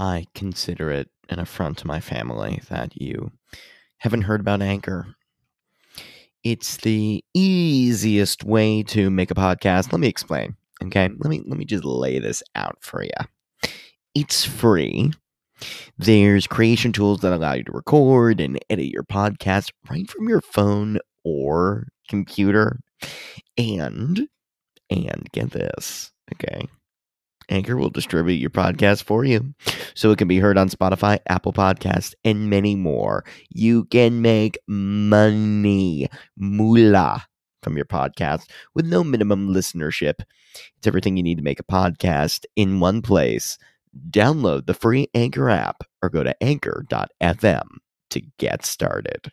I consider it an affront to my family that you haven't heard about Anchor. It's the easiest way to make a podcast. Let me explain. Okay, let me let me just lay this out for you. It's free. There's creation tools that allow you to record and edit your podcast right from your phone or computer. And and get this, okay? Anchor will distribute your podcast for you so it can be heard on Spotify, Apple Podcasts, and many more. You can make money, moolah, from your podcast with no minimum listenership. It's everything you need to make a podcast in one place. Download the free Anchor app or go to anchor.fm to get started.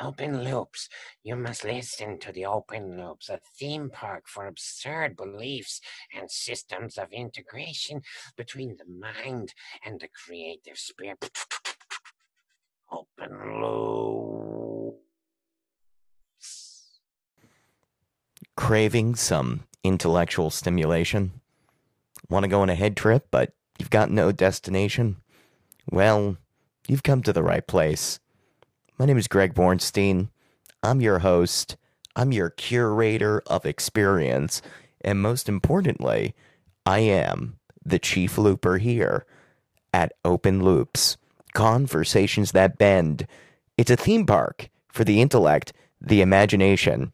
Open Loops. You must listen to the Open Loops, a theme park for absurd beliefs and systems of integration between the mind and the creative spirit. Open Loops. Craving some intellectual stimulation? Want to go on a head trip, but you've got no destination? Well, you've come to the right place. My name is Greg Bornstein. I'm your host. I'm your curator of experience. And most importantly, I am the chief looper here at Open Loops. Conversations that bend. It's a theme park for the intellect, the imagination,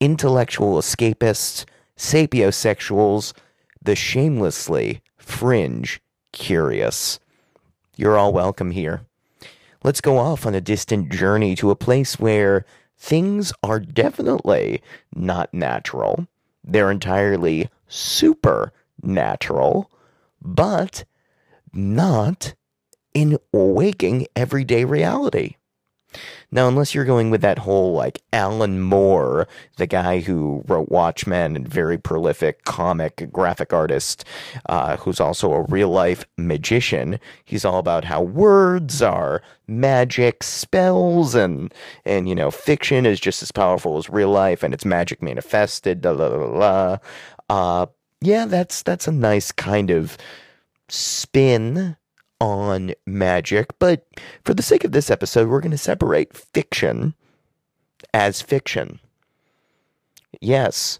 intellectual escapists, sapiosexuals, the shamelessly fringe curious. You're all welcome here. Let's go off on a distant journey to a place where things are definitely not natural. They're entirely supernatural, but not in waking everyday reality. Now, unless you're going with that whole like Alan Moore, the guy who wrote Watchmen and very prolific comic graphic artist, uh, who's also a real life magician, he's all about how words are magic spells and and you know fiction is just as powerful as real life and it's magic manifested. Da, da, da, da. Uh, yeah, that's that's a nice kind of spin on magic, but for the sake of this episode, we're going to separate fiction as fiction. Yes,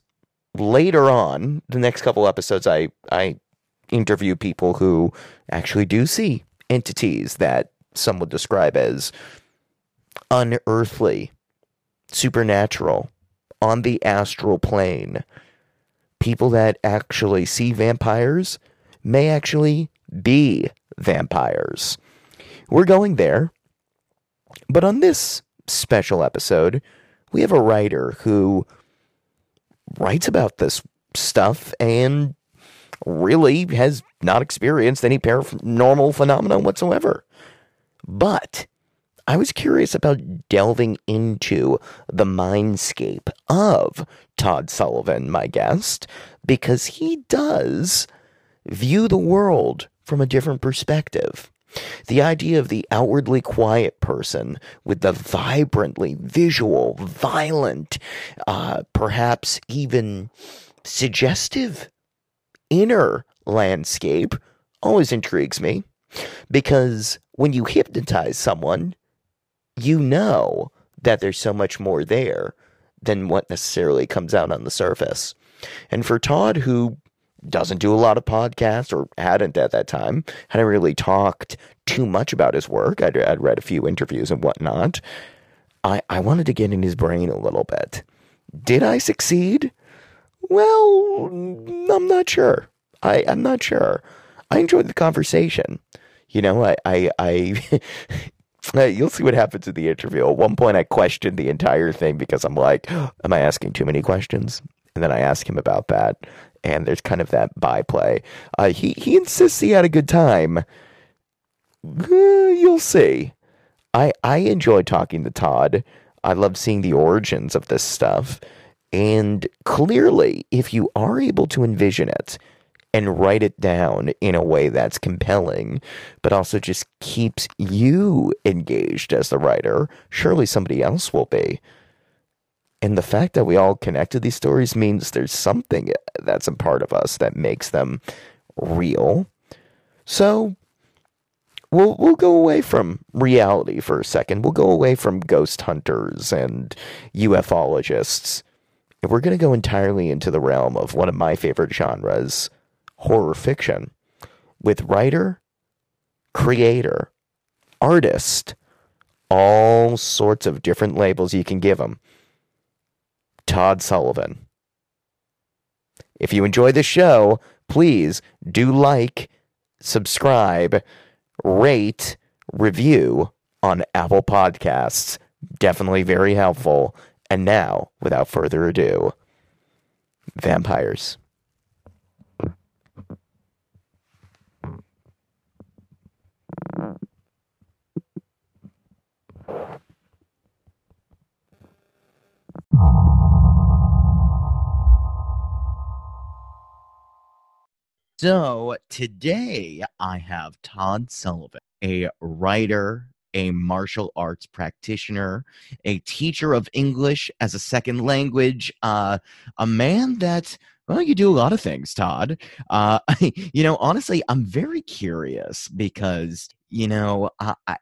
later on, the next couple episodes, I, I interview people who actually do see entities that some would describe as unearthly, supernatural, on the astral plane. People that actually see vampires may actually be vampires. We're going there. But on this special episode, we have a writer who writes about this stuff and really has not experienced any paranormal phenomena whatsoever. But I was curious about delving into the mindscape of Todd Sullivan, my guest, because he does view the world from a different perspective. The idea of the outwardly quiet person with the vibrantly visual, violent, uh, perhaps even suggestive inner landscape always intrigues me because when you hypnotize someone, you know that there's so much more there than what necessarily comes out on the surface. And for Todd, who doesn't do a lot of podcasts or hadn't at that time, hadn't really talked too much about his work. I'd, I'd read a few interviews and whatnot. I, I wanted to get in his brain a little bit. Did I succeed? Well, I'm not sure. I, I'm not sure. I enjoyed the conversation. You know, I, I, I you'll see what happens in the interview. At one point, I questioned the entire thing because I'm like, am I asking too many questions? And then I asked him about that and there's kind of that byplay. Uh, he he insists he had a good time. Uh, you'll see. I I enjoy talking to Todd. I love seeing the origins of this stuff. And clearly, if you are able to envision it and write it down in a way that's compelling, but also just keeps you engaged as the writer, surely somebody else will be. And the fact that we all connect to these stories means there's something that's a part of us that makes them real. So we'll we'll go away from reality for a second. We'll go away from ghost hunters and ufologists. And we're going to go entirely into the realm of one of my favorite genres, horror fiction, with writer, creator, artist, all sorts of different labels you can give him. Todd Sullivan. If you enjoy the show, please do like, subscribe, rate, review on Apple Podcasts. Definitely very helpful. And now, without further ado, vampires. Ah. So today I have Todd Sullivan, a writer, a martial arts practitioner, a teacher of English as a second language, uh, a man that well, you do a lot of things, Todd. Uh, you know, honestly, I'm very curious because you know,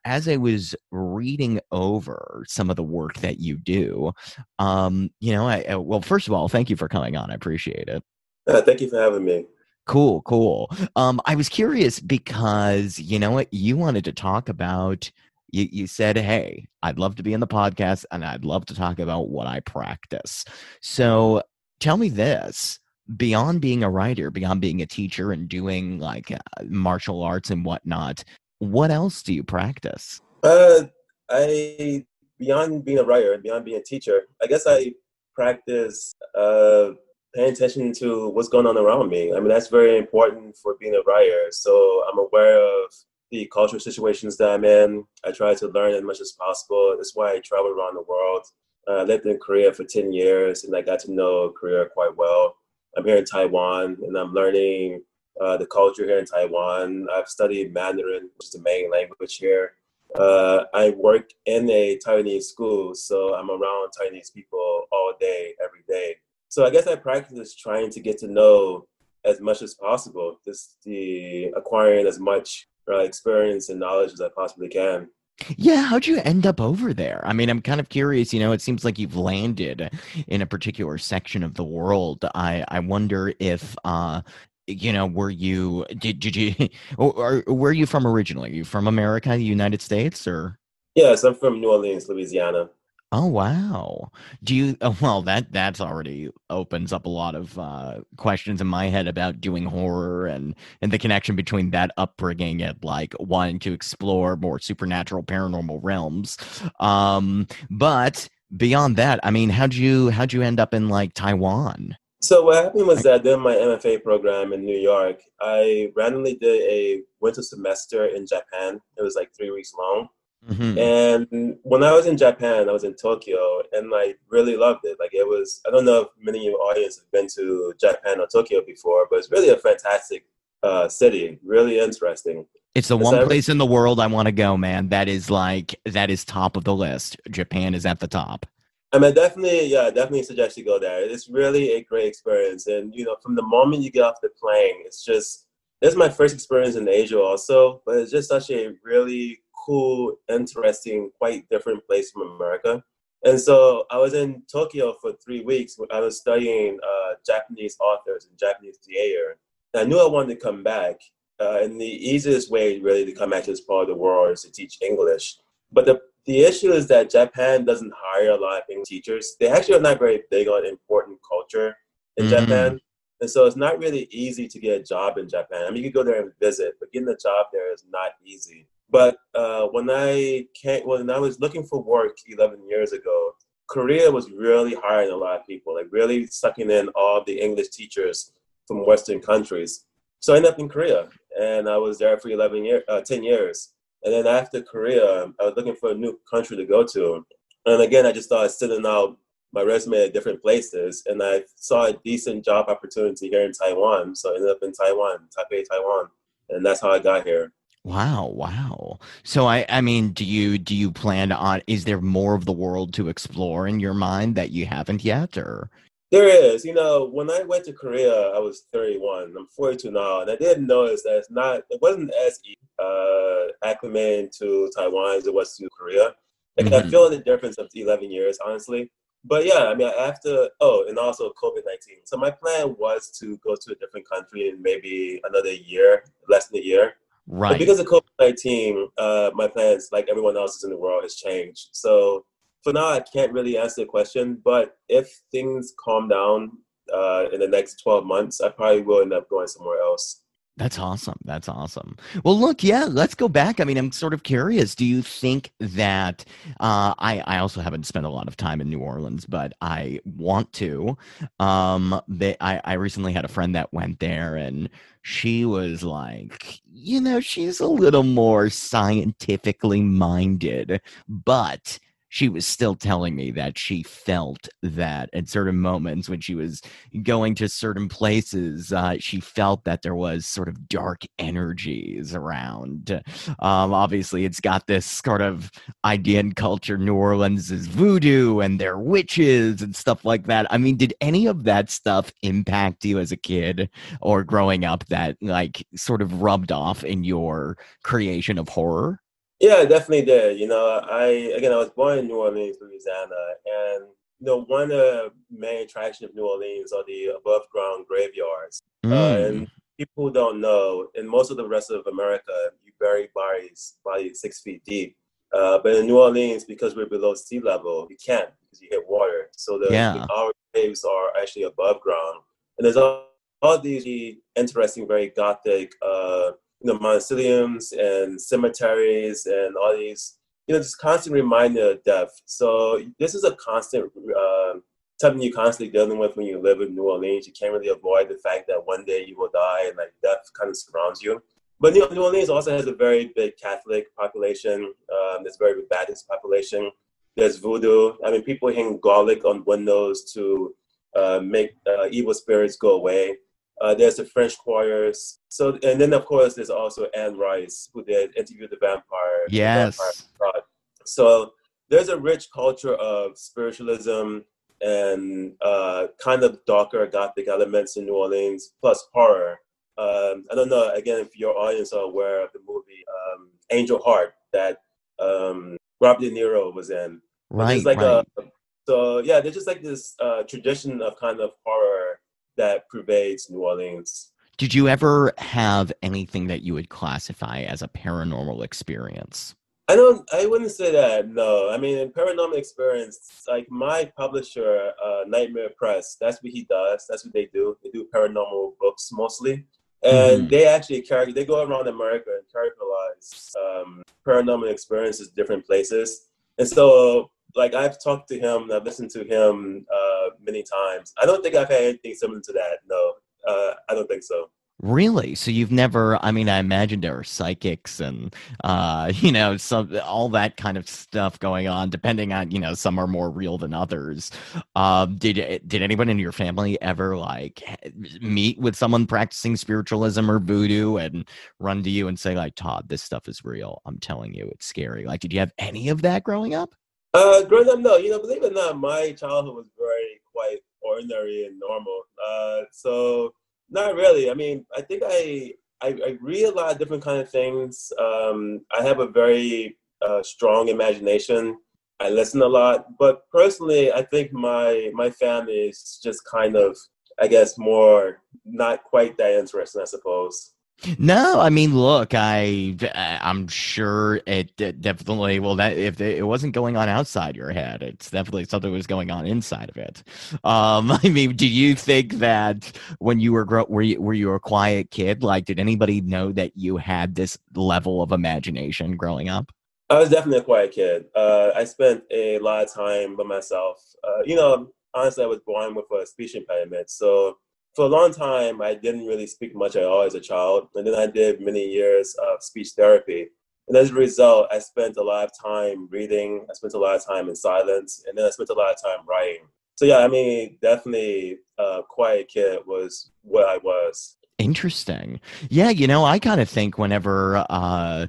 as I was reading over some of the work that you do, um, you know, I, well, first of all, thank you for coming on. I appreciate it. Uh, thank you for having me. Cool, cool. Um, I was curious because you know what you wanted to talk about. You, you said, "Hey, I'd love to be in the podcast, and I'd love to talk about what I practice." So, tell me this: beyond being a writer, beyond being a teacher, and doing like uh, martial arts and whatnot, what else do you practice? Uh, I beyond being a writer, and beyond being a teacher, I guess I practice uh paying attention to what's going on around me. I mean, that's very important for being a writer. So I'm aware of the cultural situations that I'm in. I try to learn as much as possible. That's why I travel around the world. Uh, I lived in Korea for 10 years and I got to know Korea quite well. I'm here in Taiwan and I'm learning uh, the culture here in Taiwan. I've studied Mandarin, which is the main language here. Uh, I work in a Taiwanese school, so I'm around Chinese people all day, every day. So I guess I practice trying to get to know as much as possible, just the acquiring as much uh, experience and knowledge as I possibly can. Yeah, how'd you end up over there? I mean, I'm kind of curious. You know, it seems like you've landed in a particular section of the world. I I wonder if uh, you know, were you did did you or, or where are you from originally? Are you from America, the United States, or? Yes, I'm from New Orleans, Louisiana. Oh wow! Do you? Oh, well, that that's already opens up a lot of uh, questions in my head about doing horror and and the connection between that upbringing and like wanting to explore more supernatural, paranormal realms. Um, but beyond that, I mean, how'd you how'd you end up in like Taiwan? So what happened was that during my MFA program in New York, I randomly did a winter semester in Japan. It was like three weeks long Mm-hmm. And when I was in Japan, I was in Tokyo, and I really loved it. Like it was, I don't know if many of your audience have been to Japan or Tokyo before, but it's really a fantastic uh, city. Really interesting. It's the one place in the world I want to go, man. That is like that is top of the list. Japan is at the top. I mean, definitely, yeah, definitely suggest you go there. It's really a great experience, and you know, from the moment you get off the plane, it's just. This is my first experience in Asia, also, but it's just such a really cool, interesting, quite different place from America. And so I was in Tokyo for three weeks. I was studying uh, Japanese authors and Japanese theater. And I knew I wanted to come back. Uh, and the easiest way really to come back to this part of the world is to teach English. But the, the issue is that Japan doesn't hire a lot of English teachers. They actually are not very big on important culture in mm. Japan. And so it's not really easy to get a job in Japan. I mean, you can go there and visit, but getting a job there is not easy. But uh, when I came, when I was looking for work 11 years ago, Korea was really hiring a lot of people, like really sucking in all the English teachers from Western countries. So I ended up in Korea, and I was there for 11 years, uh, 10 years. And then after Korea, I was looking for a new country to go to. And again, I just started sending out my resume at different places, and I saw a decent job opportunity here in Taiwan. So I ended up in Taiwan, Taipei, Taiwan, and that's how I got here. Wow, wow. So I I mean, do you do you plan on is there more of the world to explore in your mind that you haven't yet or There is, you know, when I went to Korea, I was 31. I'm 42 now, and I didn't notice that it's not, it wasn't as uh, acclimating to Taiwan as it was to Korea. Like I Mhm. feel the difference of 11 years, honestly. But yeah, I mean, after oh, and also COVID 19. So my plan was to go to a different country in maybe another year, less than a year. But right? because of COVID 19, uh, my plans, like everyone else's in the world, has changed. So for now, I can't really answer the question. But if things calm down uh, in the next 12 months, I probably will end up going somewhere else. That's awesome. That's awesome. Well, look, yeah, let's go back. I mean, I'm sort of curious. Do you think that uh, I I also haven't spent a lot of time in New Orleans, but I want to. Um, they, I I recently had a friend that went there, and she was like, you know, she's a little more scientifically minded, but she was still telling me that she felt that at certain moments when she was going to certain places, uh, she felt that there was sort of dark energies around. Um, obviously, it's got this sort of idea in culture. New Orleans is voodoo and they're witches and stuff like that. I mean, did any of that stuff impact you as a kid or growing up that like sort of rubbed off in your creation of horror? Yeah, it definitely did. You know, I again, I was born in New Orleans, Louisiana, and you know, one of the main attractions of New Orleans are the above ground graveyards. Uh, Mm. and people don't know, in most of the rest of America, you bury bodies bodies six feet deep. Uh, but in New Orleans, because we're below sea level, you can't because you hit water. So the, Yeah. our graves are actually above ground. And there's all, all these interesting, very gothic, uh, you know, mausoleums and cemeteries and all these, you know, just constant reminder of death. So this is a constant uh, something you're constantly dealing with when you live in New Orleans. You can't really avoid the fact that one day you will die and like death kind of surrounds you. But New Orleans also has a very big Catholic population. Um, there's a very big Baptist population. There's voodoo. I mean, people hang garlic on windows to uh, make uh, evil spirits go away. Uh, there's the French Quarters. So, and then of course there's also Anne Rice, who did Interview the Vampire. the Yes. Vampire So there's a rich culture of spiritualism and uh, kind of darker gothic elements in New Orleans, plus horror. Um, I don't know, again, if your audience are aware of the movie um, Angel Heart that um, Robert De Niro was in. Right, like right. A, so, yeah, there's just like this uh, tradition of kind of horror that pervades New Orleans. Did you ever have anything that you would classify as a paranormal experience? I don't. I wouldn't say that. No. I mean, in paranormal experience, like my publisher, uh, Nightmare Press. That's what he does. That's what they do. They do paranormal books mostly, and Mhm. they actually carry. They go around America and characterize um, paranormal experiences different places. And so, like I've talked to him. I've listened to him uh, many times. I don't think I've had anything similar to that. No, uh, I don't think so. Really? So you've never? I mean, I imagine there are psychics and uh, you know, some all that kind of stuff going on. Depending on, you know, some are more real than others. Um, did did anyone in your family ever like meet with someone practicing spiritualism or voodoo and run to you and say like, Todd, this stuff is real. I'm telling you, it's scary. Like, did you have any of that growing up? Uh, growing up, no. You know, believe it or not, my childhood was very quite ordinary and normal. Uh, so not really. I mean, I think I I, I read a lot of different kind of things. Um, I have a very uh, strong imagination. I listen a lot, but personally, I think my my family is just kind of, I guess, more not quite that interesting. I suppose. No, I mean, look, I I'm sure it, it definitely well that if it wasn't going on outside your head, it's definitely something was going on inside of it. Um, I mean, do you think that when you were grow were you were you a quiet kid? Like, did anybody know that you had this level of imagination growing up? I was definitely a quiet kid. Uh, I spent a lot of time by myself. Uh, you know, honestly, I was born with a speech impediment, so for a long time, I didn't really speak much at all as a child. And then I did many years of speech therapy. And as a result, I spent a lot of time reading. I spent a lot of time in silence, and then I spent a lot of time writing. So yeah, I mean, definitely, uh, Quiet Kid was what I was. Interesting. Yeah, you know, I kind of think whenever uh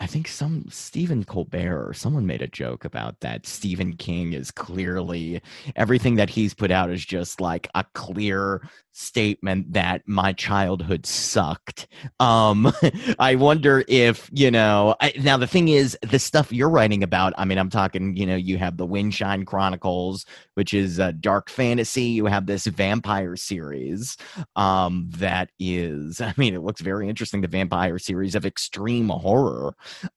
I think some Stephen Colbert or someone made a joke about that. Stephen King is clearly everything that he's put out is just like a clear statement that my childhood sucked. Um, I wonder if, you know, I, now the thing is, the stuff you're writing about, I mean, I'm talking, you know, you have the Windshine Chronicles, which is a dark fantasy. You have this vampire series um, that is, I mean, it looks very interesting, the vampire series of extreme horror.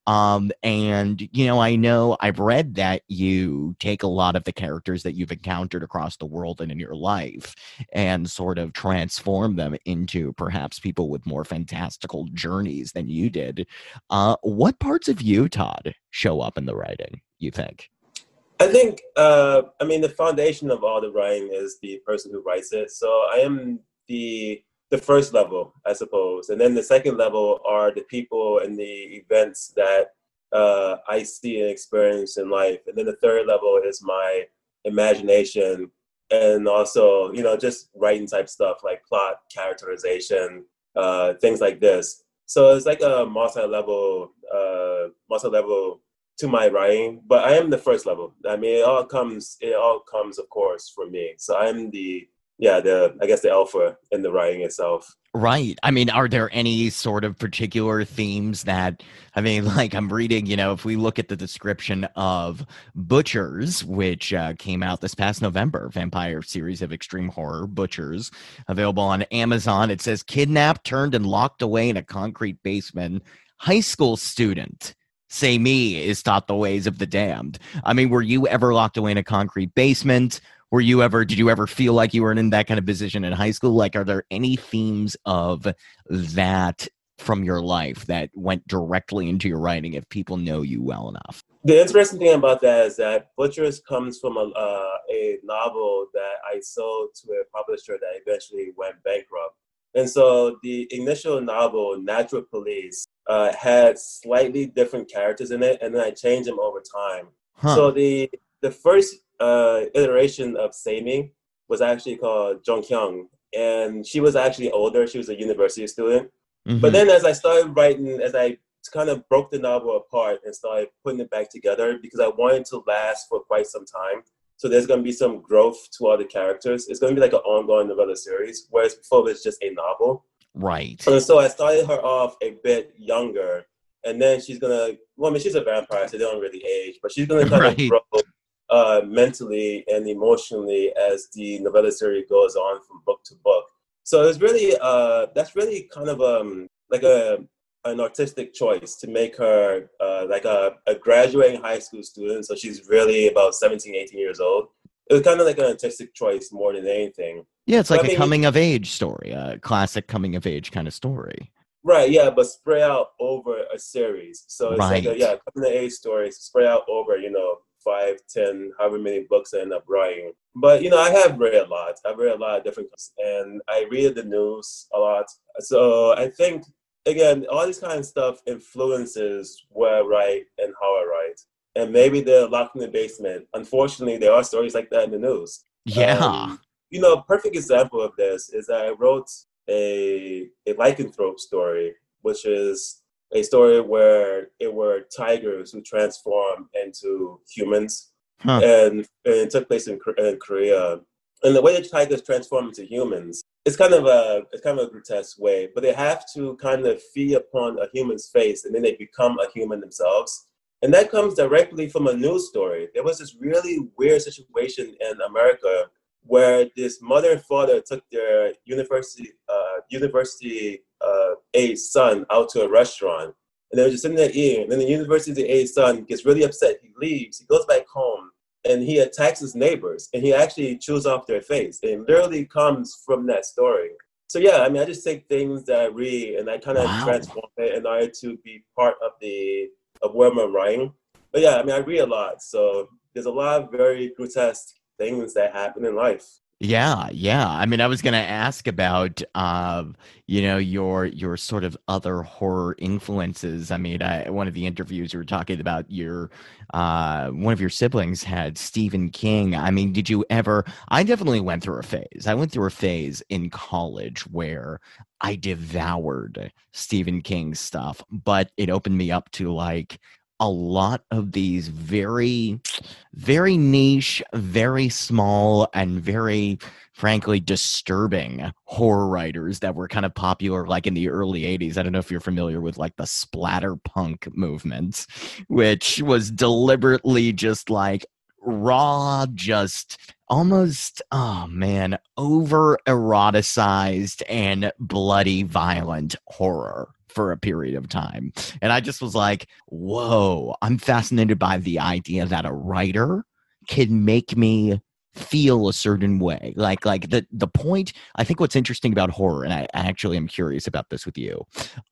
Um, and, you know, I know I've read that you take a lot of the characters that you've encountered across the world and in your life and sort of transform them into perhaps people with more fantastical journeys than you did. Uh, what parts of you, Todd, show up in the writing, you think? I think, uh, I mean, the foundation of all the writing is the person who writes it. So I am the the first level, I suppose, and then the second level are the people and the events that uh, I see and experience in life, and then the third level is my imagination and also you know just writing type stuff like plot characterization uh, things like this. So it's like a multi-level uh, multi-level to my writing but i am the first level. I mean it all comes it all comes of course from me. So i'm the yeah the i guess the alpha in the writing itself Right. I mean, are there any sort of particular themes that, I mean, like I'm reading, you know, if we look at the description of Butchers, which uh, came out this past November, vampire series of extreme horror, Butchers, available on Amazon, it says kidnapped, turned, and locked away in a concrete basement. High school student, Seiming, is taught the ways of the damned. I mean, were you ever locked away in a concrete basement? Were you ever did you ever feel like you were in that kind of position in high school? Like are there any themes of that from your life that went directly into your writing if people know you well enough? The interesting thing about that is that butchers comes from a, uh, a novel that i sold to a publisher that eventually went bankrupt. And so the initial novel natural police uh, had slightly different characters in it and then i changed them over time. Huh. so the the first uh, iteration of Seiming was actually called Jong Hyung, and she was actually older. She was a university student. Mm-hmm. But then, as I started writing, as I kind of broke the novel apart and started putting it back together, because I wanted to last for quite some time. So there's going to be some growth to all the characters. It's going to be like an ongoing novella series, whereas before it's just a novel. Right. And so I started her off a bit younger, and then she's gonna. Well, I mean, she's a vampire, so they don't really age, but she's gonna kind right. of grow uh, mentally and emotionally as the novella series goes on from book to book. So it's really uh, that's really kind of um, like a an artistic choice to make her uh, like a, a graduating high school student. So she's really about 17, 18 years old. It was kind of like an artistic choice more than anything. Yeah, it's like but, a I mean, coming of age story, a classic coming of age kind of story. Right, yeah, but spread out over a series. So it's right. like a, yeah, coming of age stories spread out over, you know, five, ten, however many books I end up writing. But you know, I have read a lot. I've read a lot of different, and I read the news a lot. So I think again, all this kind of stuff influences where I write and how I write. And maybe they're locked in the basement. Unfortunately, there are stories like that in the news. Yeah. Um, you know, a perfect example of this is that I wrote a a lycanthrope story, which is a story where it were tigers who transformed into humans, huh. and, and, it took place in, in, Korea. And the way the tigers transform into humans, it's kind of a it's kind of a grotesque way, but they have to kind of feed upon a human's face, and then they become a human themselves. And that comes directly from a news story. There was this really weird situation in America where this mother and father took their university uh, university uh, age son out to a restaurant, and they were just sitting there eating. And then the university age son gets really upset. He leaves. He goes back home, and he attacks his neighbors, and he actually chews off their face. And it literally comes from that story. So yeah, I mean, I just take things that I read and I kind of wow. transform it in order to be part of the of where I'm writing. But yeah, I mean, I read a lot, so there's a lot of very grotesque things that happen in life. Yeah, yeah. I mean, I was going to ask about, uh, you know, your your sort of other horror influences. I mean, I, one of the interviews you were talking about your uh, one of your siblings had Stephen King. I mean, did you ever? I definitely went through a phase. I went through a phase in college where I devoured Stephen King stuff, but it opened me up to like a lot of these very, very niche, very small, and very, frankly, disturbing horror writers that were kind of popular like in the early 80s. I don't know if you're familiar with like the splatter punk movement, which was deliberately just like raw, just almost, oh man, over eroticized and bloody violent horror for a period of time. And I just was like, whoa, I'm fascinated by the idea that a writer can make me feel a certain way like like the the point i think what's interesting about horror and i, actually am curious about this with you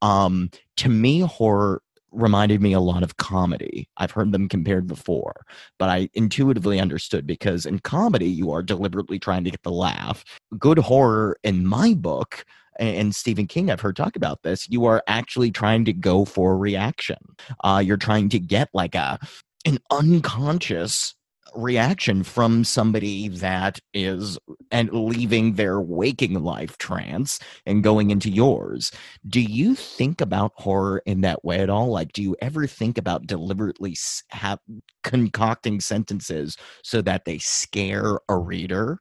um to me horror reminded me a lot of comedy. I've heard them compared before, but I intuitively understood because in comedy, you are deliberately trying to get the laugh. Good horror, in my book, and Stephen King, I've heard talk about this, you are actually trying to go for reaction. Uh, you're trying to get like a an unconscious reaction from somebody that is and leaving their waking life trance and going into yours. Do you think about horror in that way at all? Like do you ever think about deliberately have concocting sentences so that they scare a reader?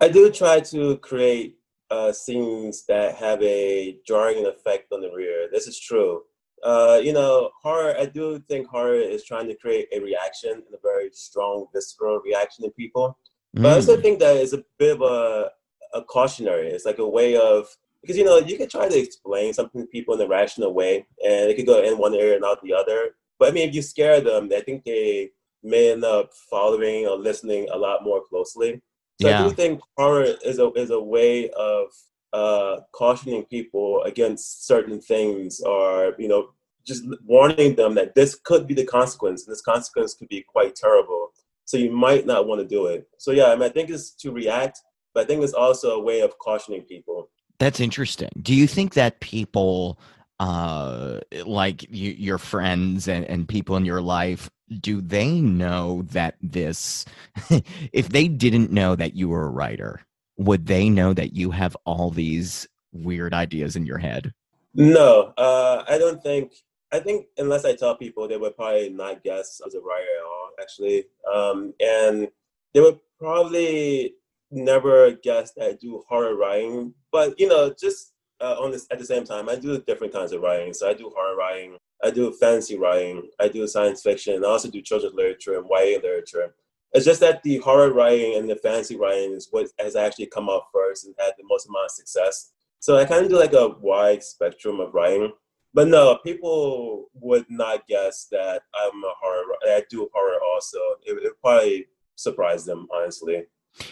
I do try to create uh, scenes that have a jarring effect on the reader this is true uh, you know, horror, I do think horror is trying to create a reaction and a very strong visceral reaction in people. Mm. But I also mm. think that it's a bit of a, a cautionary. It's like a way of, because, you know, you can try to explain something to people in a rational way and it could go in one area and not the other. But I mean, if you scare them, I think they may end up following or listening a lot more closely. So yeah. I do think horror is a, is a way of uh, cautioning people against certain things or you know just warning them that this could be the consequence and this consequence could be quite terrible. So you might not want to do it. So yeah I, mean, I think it's to react but i think it's also a way of cautioning people. That's interesting. Do you think that people uh like you, your friends and, and people in your life do they know that this if they didn't know that you were a writer would they know that you have all these weird ideas in your head? No, uh, I don't think. I think unless I tell people, they would probably not guess I was a writer at all. Actually, um, and they would probably never guess that I do horror writing. But you know, just uh, on this at the same time, I do different kinds of writing. So I do horror writing, I do fantasy writing, I do science fiction, and I also do children's literature and YA literature. It's just that the horror writing and the fantasy writing is what has actually come out first and had the most amount of success. So I kind of do like a wide spectrum of writing. But no, people would not guess that I'm a horror. I do horror also. It would probably surprise them, honestly.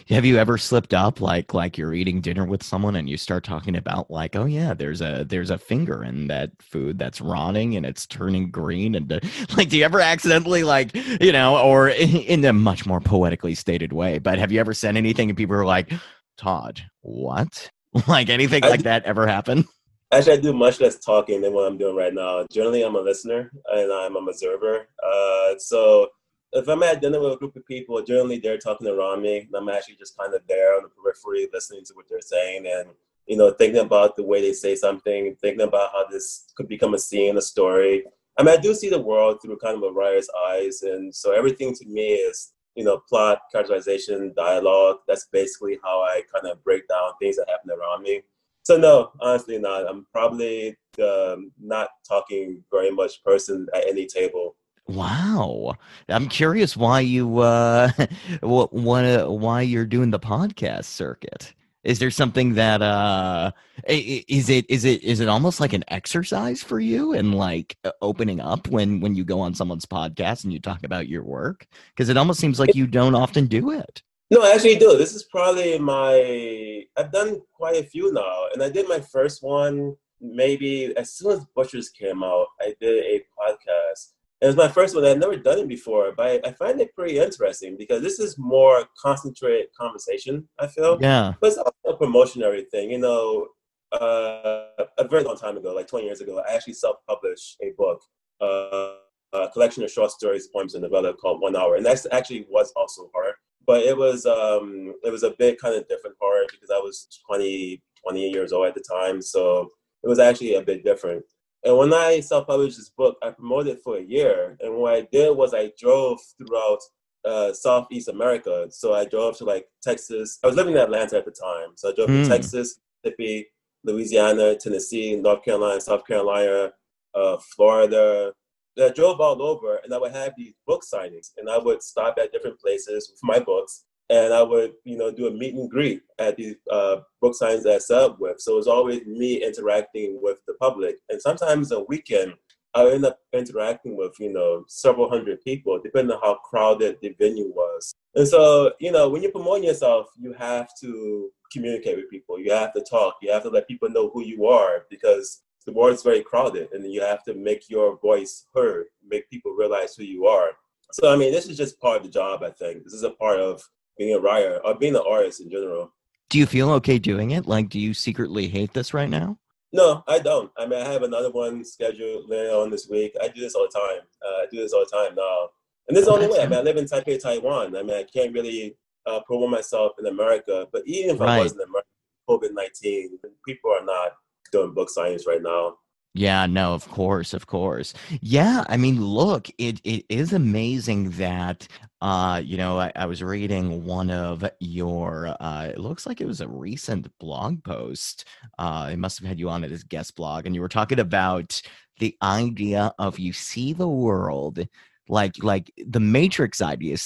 Have you ever slipped up like like you're eating dinner with someone and you start talking about like oh yeah there's a there's a finger in that food that's rotting and it's turning green and uh, like do you ever accidentally like you know or in a much more poetically stated way but have you ever said anything and people are like Todd what like anything like that ever happen? Actually, I do much less talking than what I'm doing right now. Generally, I'm a listener and I'm an observer. Uh, so if I'm at dinner with a group of people, generally they're talking around me, and I'm actually just kind of there on the periphery, listening to what they're saying, and you know, thinking about the way they say something, thinking about how this could become a scene, a story. I mean, I do see the world through kind of a writer's eyes, and so everything to me is, you know, plot, characterization, dialogue. That's basically how I kind of break down things that happen around me. So no, honestly, not. I'm probably um, not talking very much person at any table. Wow, I'm curious why you uh, what what why you're doing the podcast circuit. Is there something that uh, is it is it is it almost like an exercise for you and like opening up when when you go on someone's podcast and you talk about your work? Because it almost seems like you don't often do it. No, I actually do. This is probably my. I've done quite a few now, and I did my first one maybe as soon as Butchers came out. I did a podcast And it's my first one. I've never done it before, but I, I find it pretty interesting because this is more concentrated conversation. I feel, Yeah. but it's also a promotionary thing. You know, uh, a very long time ago, like 20 years ago, I actually self-published a book, uh, a collection of short stories, poems, and novella called One Hour, and that actually was also horror. But it was um, it was a bit kind of different horror because I was 20, 20 years old at the time, so it was actually a bit different. And when I self-published this book, I promoted it for a year. And what I did was I drove throughout uh, Southeast America. So I drove to like Texas. I was living in Atlanta at the time. So I drove Hmm. to Texas, Mississippi, Louisiana, Tennessee, North Carolina, South Carolina, uh, Florida. I drove all over and I would have these book signings and I would stop at different places with my books and I would, you know, do a meet and greet at the uh, book signs I up with. So it was always me interacting with the public. And sometimes a weekend, I would end up interacting with, you know, several hundred people, depending on how crowded the venue was. And so, you know, when you're promoting yourself, you have to communicate with people. You have to talk. You have to let people know who you are because the world is very crowded and you have to make your voice heard, make people realize who you are. So, I mean, this is just part of the job, I think. This is a part of being a writer or being an artist in general. Do you feel okay doing it? Like, do you secretly hate this right now? No, I don't. I mean, I have another one scheduled later on this week. I do this all the time. Uh, I do this all the time now. And this is the only way. I mean, I live in Taipei, Taiwan. I mean, I can't really uh, promote myself in America. But even if I Right. was in America, COVID 19, people are not doing book signings right now. Yeah, no, of course, of course. Yeah, I mean, look, it it is amazing that uh, you know, I, I was reading one of your uh it looks like it was a recent blog post. Uh it must have had you on it as guest blog, and you were talking about the idea of you see the world like like the matrix idea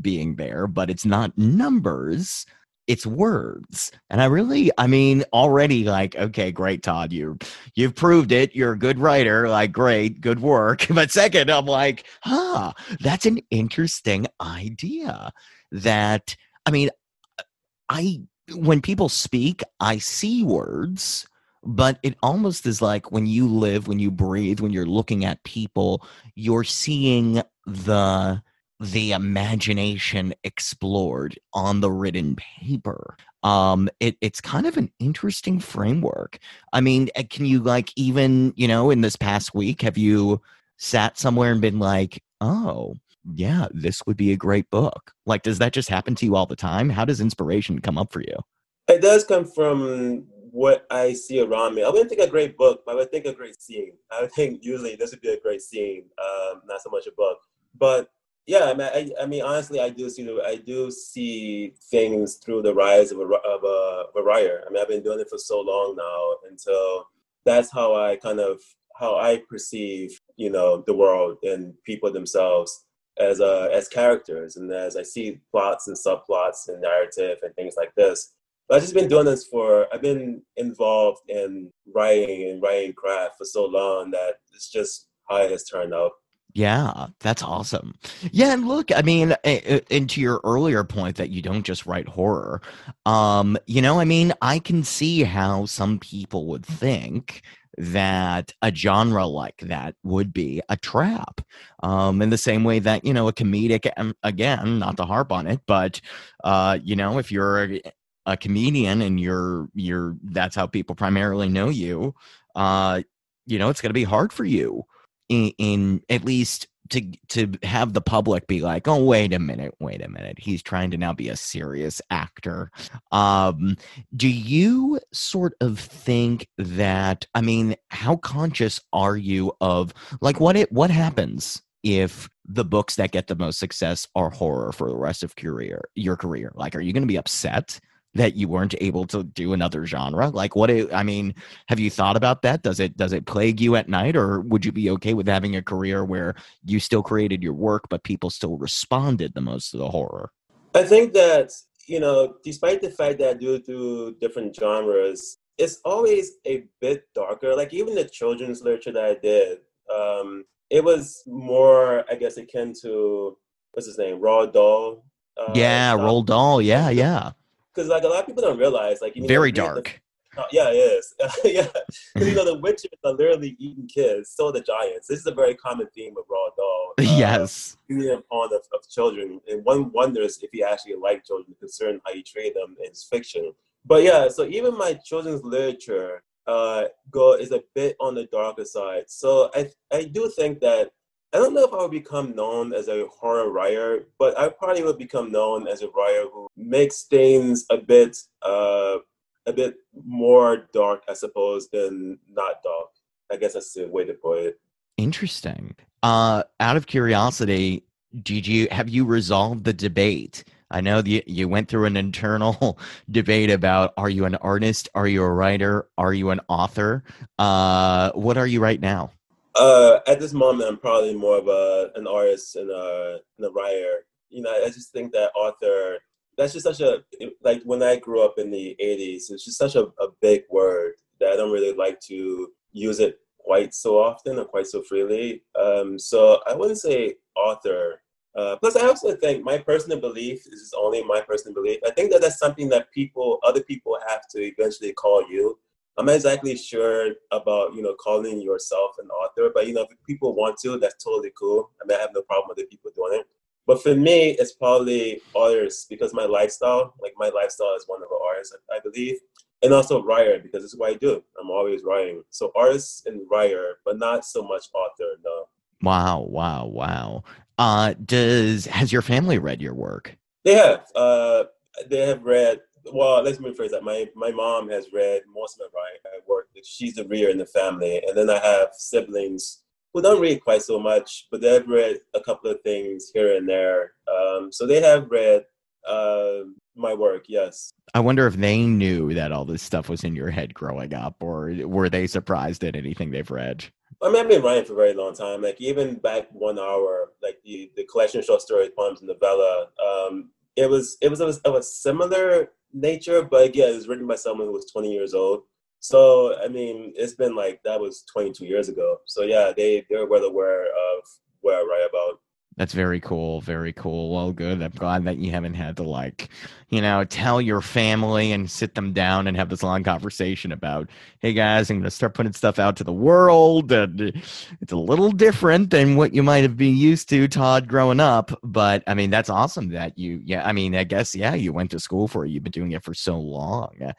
being there, but it's not numbers it's words. And i really i mean already like okay great todd you you've proved it. You're a good writer like great good work. But second i'm like huh that's an interesting idea that i mean uh, i when people speak i see words but it almost is like when you live when you breathe when you're looking at people you're seeing the the imagination explored on the written paper um it, it's kind of an interesting framework i mean uh, can you like even you know in this past week have you sat somewhere and been like oh yeah this would be a great book like does that just happen to you all the time how does inspiration come up for you It does come from what I see around me. I wouldn't think a great book, but I would think a great scene. I would think usually this would be a great scene, um, not so much a book. But yeah, I mean, I, I mean, honestly, I do see I do see things through the rise of a of a, of a writer. I mean, I've been doing it for so long now, and so that's how I kind of how I perceive, you know, the world and people themselves as uh, as characters, and as I see plots and subplots and narrative and things like this. But I've just been doing this for, I've been involved in writing and writing craft for so long that it's just how it has turned out. Yeah, that's awesome. Yeah, and look, I mean, a- a- and to your earlier point that you don't just write horror, um, you know, I mean, I can see how some people would think that a genre like that would be a trap. Um, in the same way that, you know, a comedic, um, again, not to harp on it, but, uh, you know, if you're a, a comedian and you're, you're, that's how people primarily know you, uh, you know, it's going to be hard for you in, in at least to to have the public be like, oh wait a minute, wait a minute, he's trying to now be a serious actor. Um, do you sort of think that? I mean, how conscious are you of like what it what happens if the books that get the most success are horror for the rest of career your career? Like, are you going to be upset? That you weren't able to do another genre like what it, i mean have you thought about that does it does it plague you at night or would you be okay with having a career where you still created your work but people still responded the most to the horror I think that, you know, despite the fact that I do do different genres, it's always a bit darker. Like even the children's literature that I did, um, it was more, I guess, akin to, what's his name, Roald Dahl. Uh, yeah style. Roald Dahl yeah yeah because like a lot of people don't realize like you know, very read the- dark Uh, yeah, it is. yeah, you know the witches are literally eating kids. So the giants. This is a very common theme of Roald Dahl. uh, yes. feeding upon of, of children, and one wonders if he actually liked children, considering how he treated them in his fiction. But yeah, so even my children's literature uh, go is a bit on the darker side. So I I do think that I don't know if I would become known as a horror writer, but I probably would become known as a writer who makes things a bit uh, a bit more dark, I suppose, than not dark. I guess that's the way to put it. Interesting. Uh, out of curiosity, did you have you resolved the debate? I know you, you went through an internal debate about are you an artist, are you a writer, are you an author? Uh, what are you right now? Uh, at this moment, I'm probably more of a an artist and a, and a writer. You know, I just think that author. That's just such a like when I grew up in the '80s. It's just such a, a big word that I don't really like to use it quite so often or quite so freely. Um, so I wouldn't say author. Uh, plus, I also think my personal belief is only my personal belief. I think that that's something that people, other people, have to eventually call you. I'm not exactly sure about you know calling yourself an author, but you know if people want to, that's totally cool. I mean, I have no problem with the people doing it. But for me, it's probably artists because my lifestyle, like my lifestyle, is one of an artist, I, believe, and also writer because it's what I do. I'm always writing. So artist and writer, but not so much author. No, Wow, wow, wow. Uh, does has your family read your work? they have. Uh, they have read. Well, let's rephrase that. My my mom has read most of my work. She's the reader in the family, and then I have siblings who don't read quite so much, but they've read a couple of things here and there. Um, so they have read uh, my work. Yes. I wonder if they knew that all this stuff was in your head growing up, or were they surprised at anything they've read? I mean, I've been writing for a very long time. Like even back one hour, like the the collection of short stories, poems, and novella. Um, it was it was of a, of a similar nature, but yeah, it was written by someone who was 20 years old. So I mean, it's been like that was 22 years ago. So yeah, they they're well aware of what I write about. That's very cool. Very cool. Well, good. I'm glad that you haven't had to like, you know, tell your family and sit them down and have this long conversation about, hey guys, I'm going to start putting stuff out to the world. And it's a little different than what you might have been used to, Todd, growing up. But I mean, that's awesome that you, yeah, I mean, I guess, yeah, you went to school for it. You've been doing it for so long.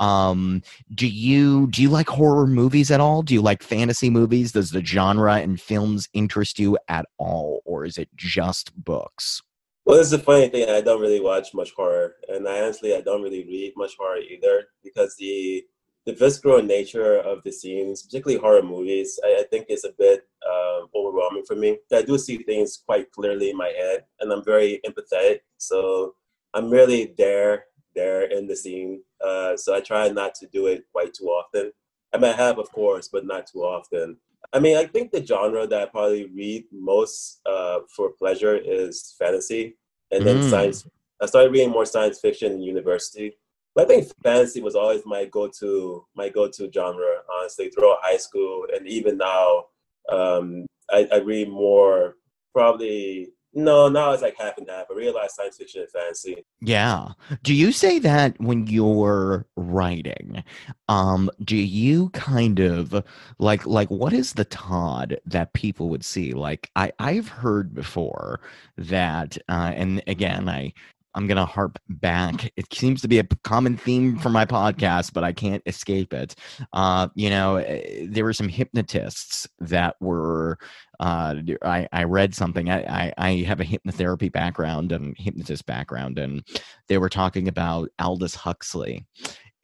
Um, do you, do you like horror movies at all? Do you like fantasy movies? Does the genre and films interest you at all? Or is it just books? Well, this is a funny thing. I don't really watch much horror, and I honestly I don't really read much horror either because the the visceral nature of the scenes, particularly horror movies, I, I think is a bit um, overwhelming for me. I do see things quite clearly in my head, and I'm very empathetic. So I'm really there, there in the scene. Uh, so I try not to do it quite too often. I I have, of course, but not too often. I mean, I think the genre that I probably read most uh, for pleasure is fantasy, and then Mm. science. I started reading more science fiction in university, but I think fantasy was always my go-to my go-to genre. Honestly, throughout high school and even now, um, I, I read more. Probably no, now it's like half and half. I realize science fiction and fantasy. Yeah. Do you say that when you're writing? Um, do you kind of like like what is the Todd that people would see? Like I I've heard before that uh and again I I'm gonna harp back. It seems to be a common theme for my podcast, but I can't escape it. Uh, you know, eh, there were some hypnotists that were uh, I, I read something. I, I, I have a hypnotherapy background and hypnotist background, and they were talking about Aldous Huxley.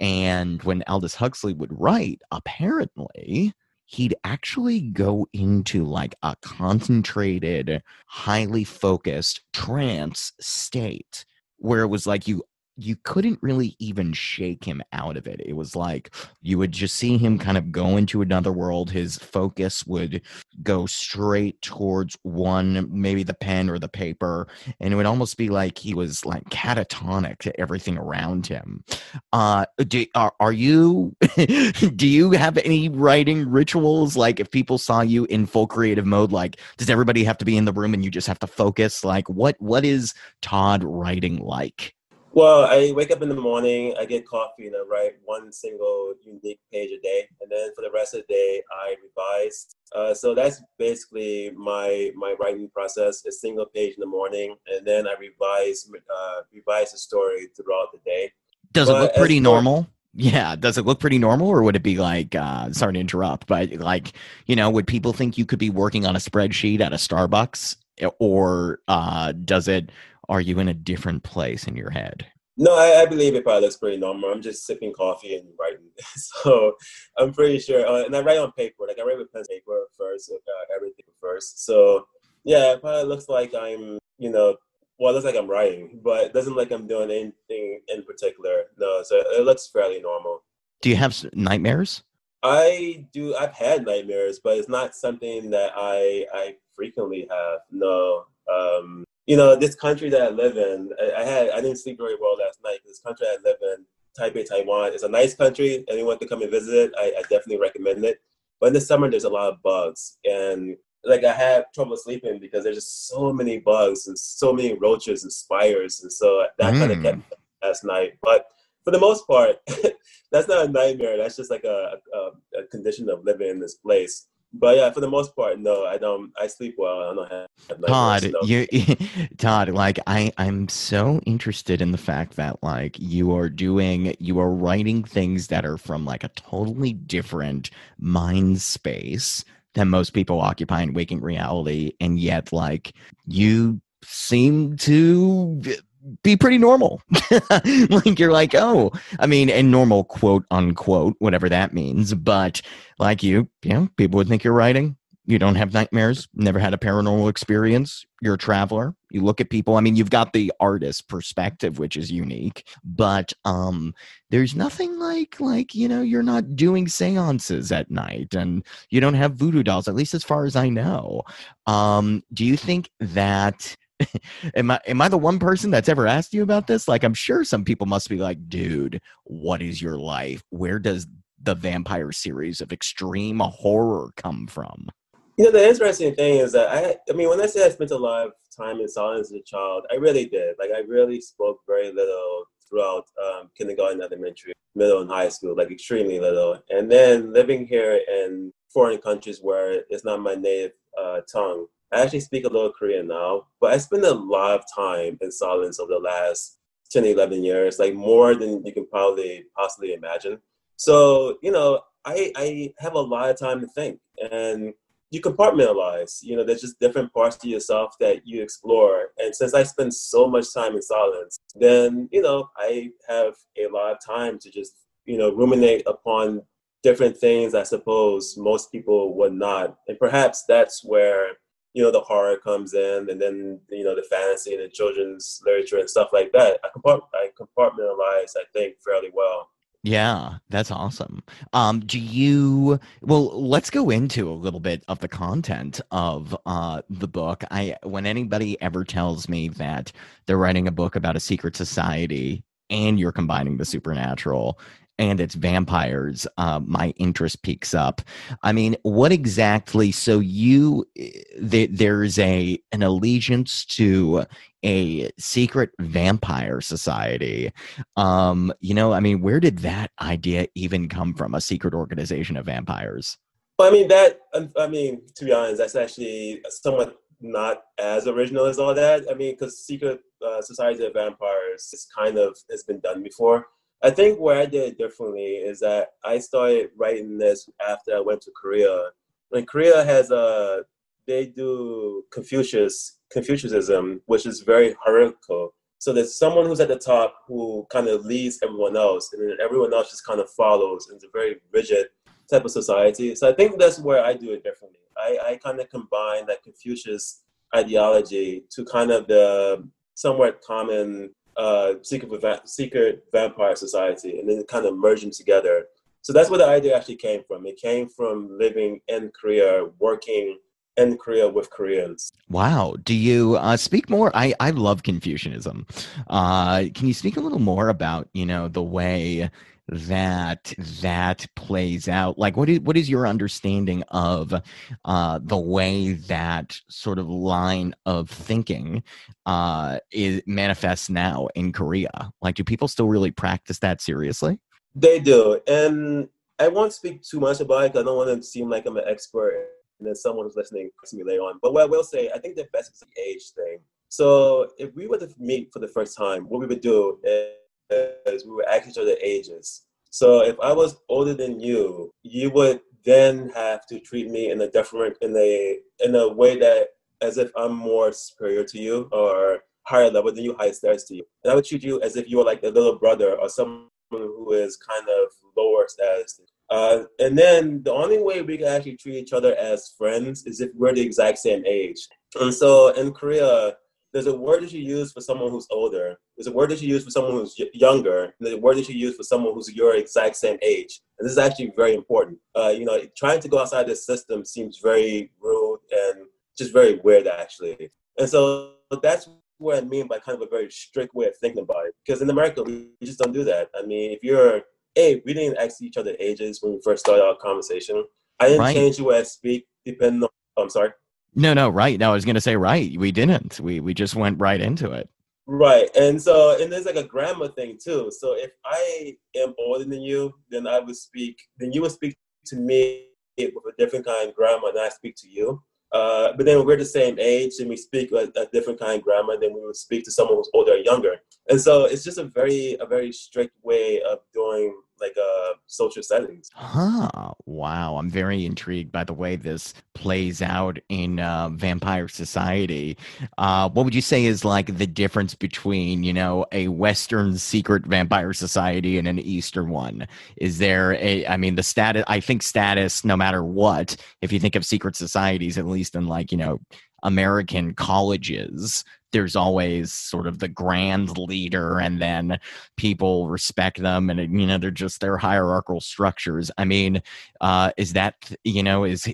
And when Aldous Huxley would write, apparently he'd actually go into like a concentrated, highly focused trance state where it was like you you couldn't really even shake him out of it. It was like you would just see him kind of go into another world. His focus would go straight towards one, maybe the pen or the paper, and it would almost be like he was like catatonic to everything around him. Uh, do, are, are you? do you have any writing rituals? Like if people saw you in full creative mode, like does everybody have to be in the room and you just have to focus? Like what what is Todd writing like? Well, I wake up in the morning, I get coffee, and I write one single unique page a day, and then for the rest of the day, I revise. Uh, so that's basically my my writing process: a single page in the morning, and then I revise uh, revise the story throughout the day. Does it look pretty normal? Yeah. Does it look pretty normal, or would it be like? Uh, sorry to interrupt, but like, you know, would people think you could be working on a spreadsheet at a Starbucks, or uh, does it? Are you in a different place in your head? No, I, I believe it probably looks pretty normal. I'm just sipping coffee and writing, so I'm pretty sure. Uh, and I write on paper, like I write with pen paper first, uh, everything first. So yeah, it probably looks like I'm, you know, well, it looks like I'm writing, but it doesn't look like I'm doing anything in particular. No, so it looks fairly normal. Do you have nightmares? I do. I've had nightmares, but it's not something that I I frequently have. No. Um, you know, this country that I live in, I, I had I didn't sleep very well last night. This country I live in, Taipei, Taiwan, is a nice country. Anyone can come and visit it. I, I definitely recommend it. But in the summer, there's a lot of bugs, and like I had trouble sleeping because there's just so many bugs and so many roaches and spiders, and so that kind of Mm. kept me up last night. But for the most part, that's not a nightmare. That's just like a, a, a condition of living in this place. But yeah, for the most part, no, I don't. I sleep well. I don't have. Todd, no. you, Todd, like I, I'm so interested in the fact that like you are doing, you are writing things that are from like a totally different mind space than most people occupy in waking reality, and yet like you seem to be pretty normal. like you're like, oh, I mean, and normal quote unquote, whatever that means, but like you, you know, people would think you're writing you don't have nightmares, never had a paranormal experience, you're a traveler, you look at people. I mean, you've got the artist perspective, which is unique, but um there's nothing like like, you know, you're not doing seances at night and you don't have voodoo dolls, at least as far as I know. Um, do you think that am I am I the one person that's ever asked you about this? Like I'm sure some people must be like, dude, what is your life? Where does the vampire series of extreme horror come from? You know, the interesting thing is that I, I mean, when I say I spent a lot of time in silence as a child, I really did. Like, I really spoke very little throughout um, kindergarten, elementary, middle, and high school, like extremely little. And then living here in foreign countries where it's not my native uh, tongue, I actually speak a little Korean now, but I spend a lot of time in silence over the last 10, 11 years, like more than you can probably possibly imagine. So, you know, I, I have a lot of time to think. And you compartmentalize. You know, there's just different parts to yourself that you explore. And since I spend so much time in silence, then, you know, I have a lot of time to just, you know, ruminate upon different things I suppose most people would not. And perhaps that's where, you know, the horror comes in and then, you know, the fantasy and the children's literature and stuff like that. I, compart- I compartmentalize, I think, fairly well. Yeah, that's awesome. Um, do you well, let's go into a little bit of the content of uh the book. I when anybody ever tells me that they're writing a book about a secret society and you're combining the supernatural and it's vampires, uh, my interest peaks up. I mean, what exactly? So you, th- there's a an allegiance to a secret vampire society. Um, you know, I mean, where did that idea even come from? A secret organization of vampires. Well, I mean that. um, I mean, to be honest, that's actually somewhat not as original as all that. I mean, because Secret uh, Society of Vampires is kind of has been done before. I think where I did differently is that I started writing this after I went to Korea. When Korea has a, they do Confucius Confucianism, which is very hierarchical. So there's someone who's at the top who kind of leads everyone else, and then everyone else just kind of follows. And it's a very rigid type of society. So I think that's where I do it differently. I, I kind of combine that Confucius ideology to kind of the somewhat common uh, secret, secret vampire society, and then kind of merge them together. So that's where the idea actually came from. It came from living in Korea, working in Korea with Koreans. Wow. Do you uh, speak more? I, I love Confucianism. Uh, can you speak a little more about, you know, the way that that plays out? Like, what is what is your understanding of uh, the way that sort of line of thinking uh, is manifests now in Korea? Like, do people still really practice that seriously? They do, and I won't speak too much about it. 'cause I don't want to seem like I'm an expert, and then someone who's listening to me later on. But what I will say, I think the best is the age thing. So if we were to meet for the first time, what we would do is we were ask each other ages. So if I was older than you, you would then have to treat me in a different in a in a way that as if I'm more superior to you or higher level than you, higher status to you. And I would treat you as if you were like a little brother or someone who is kind of lower status. Uh, and then the only way we can actually treat each other as friends is if we're the exact same age. And so in Korea, there's a word that you use for someone who's older. There's a word that you use for someone who's y- younger. And there's a word that you use for someone who's your exact same age. And this is actually very important. Uh, you know, trying to go outside this system seems very rude and just very weird, actually. And so that's what I mean by kind of a very strict way of thinking about it. Because in America, we just don't do that. I mean, if you're, hey, we didn't ask each other ages when we first started our conversation. I didn't Right. change the way I speak depending on, oh, I'm sorry. No, no, right. No, I was to say right. We didn't. We we just went right into it. Right. And so, and there's like a grammar thing too. So if I am older than you, then I would speak, then you would speak to me with a different kind of grammar than I speak to you. Uh, but then we're the same age and we speak a, a different kind of grammar than we would speak to someone who's older or younger. And so it's just a very, a very strict way of doing like uh, social settings. Huh. Wow. I'm very intrigued by the way this plays out in uh, Vampire Society. Uh, what would you say is like the difference between, you know, a Western secret vampire society and an Eastern one? Is there a, I mean, the status, I think status, no matter what, if you think of secret societies, at least in like, you know, American colleges, there's always sort of the grand leader and then people respect them and you know they're just their hierarchical structures i mean uh is that you know is